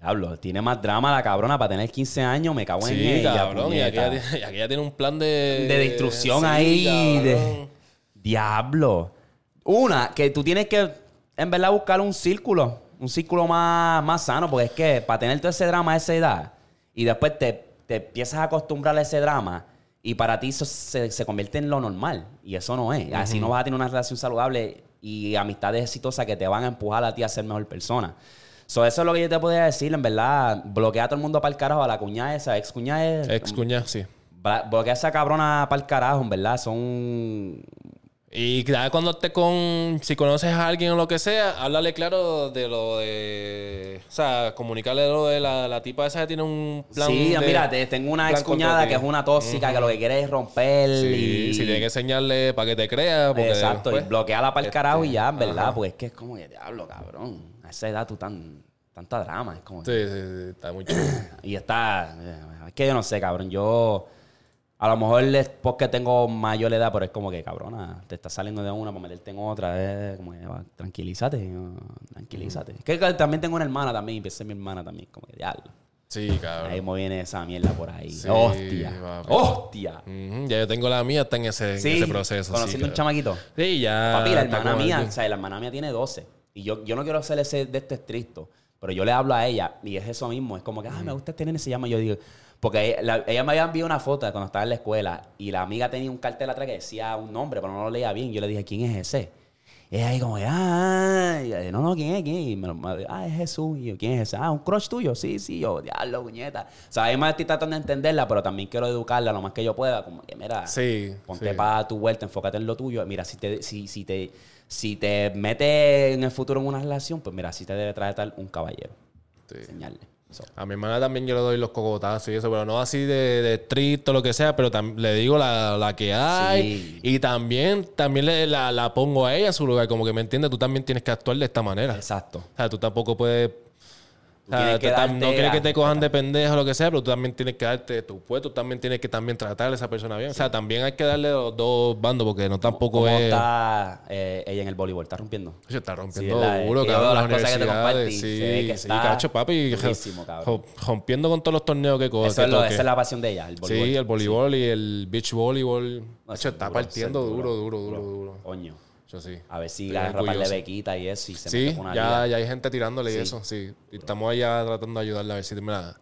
Diablo, tiene más drama la cabrona para tener 15 años. Me cago en Sí, ella. cabrón. Y puñeta. aquella, tiene- *laughs* y aquella tiene un plan de... de destrucción Sí, ahí. de-. Diablo. Una, que tú tienes que, en verdad, buscar un círculo. Un círculo más, más sano. Porque es que para tener todo ese drama a esa edad y después te, te empiezas a acostumbrar a ese drama y para ti eso se, se convierte en lo normal. Y eso no es. Así no vas a tener una relación saludable y amistades exitosas que te van a empujar a ti a ser mejor persona. So, eso es lo que yo te podría decir, en verdad. Bloquea a todo el mundo para el carajo, a la cuñada esa, ex cuñada. Ex cuñada, sí. Bloquea a esa cabrona para el carajo, en verdad. Son. Y ya cuando esté con... Si conoces a alguien o lo que sea, háblale claro de lo de... O sea, comunicarle lo de la, la tipa esa que tiene un plan sí, de- mira, te- tengo una ex cuñada que es una tóxica, que lo que quiere es romper. Sí, y... si tiene que enseñarle para que te crea. Porque Exacto, y bloqueala para el este, carajo y ya, en verdad. ajá. Porque es que es como que diablo, cabrón. A esa edad tú tan. Tanta drama. Es como. Sí, sí, sí, está muy chulo. *clears throat* Y está. eh, Es que yo no sé, cabrón. Yo. A lo mejor es porque tengo mayor edad, pero es como que, cabrona, te estás saliendo de una para meterte en otra. Es como que, va, tranquilízate, no, tranquilízate. Es que también tengo una hermana también, empecé mi hermana también, como que, diablo. Sí, cabrón. Ahí me viene esa mierda por ahí. Sí, hostia. papi. Hostia. Ya yo tengo la mía, está en ese, en ese proceso. conociendo sí, un chamaquito. Sí, ya. Papi, la hermana mía, o sea, la hermana mía tiene 12. Y yo, yo no quiero hacer ese de este estricto. Pero yo le hablo a ella y es eso mismo. Es como que, ah, me gusta este nene, se llama. Yo digo, porque ella, la- ella me había enviado una foto cuando estaba en la escuela y la amiga tenía un cartel atrás que decía un nombre, pero no lo leía bien. Yo le dije, ¿quién es ese? Y ella ahí como, ah, y yo, no, no, ¿quién es? ¿Quién? Y me lo- me- ah, es Jesús. Y yo, ¿quién es ese? Ah, un crush tuyo. Sí, sí, yo, diablo, puñeta. O sea, me estoy tratando de entenderla, pero también quiero educarla lo más que yo pueda. Como que, mira, Sí, Ponte sí. para tu vuelta, enfócate en lo tuyo. Mira, si te, si, si te, si te metes en el futuro en una relación, pues mira, si te debe tratar un caballero. Sí. Enseñarle. So, A mi hermana también yo le doy los cocotazos y eso, pero no así de, de estricto, lo que sea, pero le digo la, la que hay. Sí. Y también, también le- la, la pongo a ella en su lugar, como que me entiende, tú también tienes que actuar de esta manera. Exacto. O sea, tú tampoco puedes. O sea, tienes que te- tam- darte no quieres que te cojan de pendejo o lo que sea, pero tú también tienes que darte tu puesto, tú también tienes que también tratar a esa persona bien. O sea, también hay que darle los dos bandos porque no tampoco ¿Cómo es. está eh, ella en el voleibol? ¿Está rompiendo? Se está Sí, rompiendo ¿verdad? duro, cabrón. Las las cosas que te compartí, Sí, ve que sí, está cacho, papi. cabrón. Rompiendo con todos los torneos que coge. Eso es lo, esa es la pasión de ella, el voleibol. Sí, el voleibol y el beach voleibol. No, está duro, partiendo duro, duro, duro, duro. Coño. Yo sí. A ver si agarra orgulloso. bequita y eso y se Sí, mete una ya, ya hay gente tirándole y eso, sí. Y estamos allá tratando de ayudarla a ver si, mira, a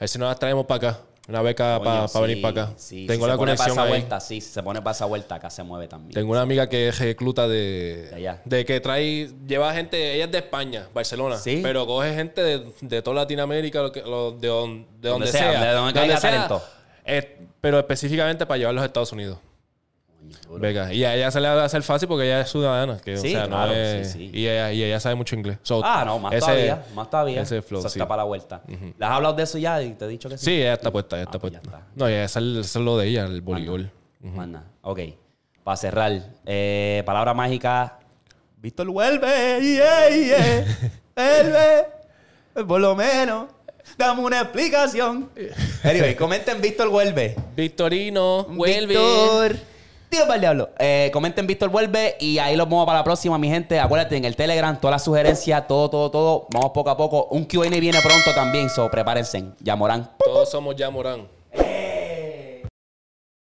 ver si nos las traemos para acá. Una beca para venir para acá. sí, si Tengo se la pone pa' conexión ahí. vuelta, sí, si se pone para esa vuelta, acá se mueve también. Tengo una amiga que recluta de, De allá. de que trae, lleva gente, ella es de España, Barcelona, Sí. pero coge gente de, de toda Latinoamérica, lo que- lo- de, don- de donde, sea, sea, de donde caiga talento. eh, pero específicamente para llevarlos a Estados Unidos. Venga, y a ella se le va a hacer fácil porque ella es ciudadana, que Sí, o sea, claro, no es, sí, sí. Y, ella, y ella sabe mucho inglés. So, Ah, no, más ese- todavía, más todavía. Ese flow, sí. está para la vuelta. ¿Le has hablado de eso ya y te he dicho que sí? Sí, ella está puesta, ella Ah, está pues ya puesta. está. No, eso es, lo de ella, el voleibol. Más nada. Ok. Para cerrar, eh, palabra mágica. Víctor vuelve, yeah, yeah. vuelve, por lo menos. Dame una explicación. *laughs* Anyway, comenten Víctor vuelve. Victorino, vuelve. Víctor. Tío para el diablo. Eh, comenten Víctor vuelve y ahí los vamos para la próxima, mi gente. Acuérdate, en el Telegram, todas las sugerencias, todo, todo, todo. Vamos poco a poco. Un Q&A viene pronto también, so prepárense. Ya Morán. Todos somos ya Morán.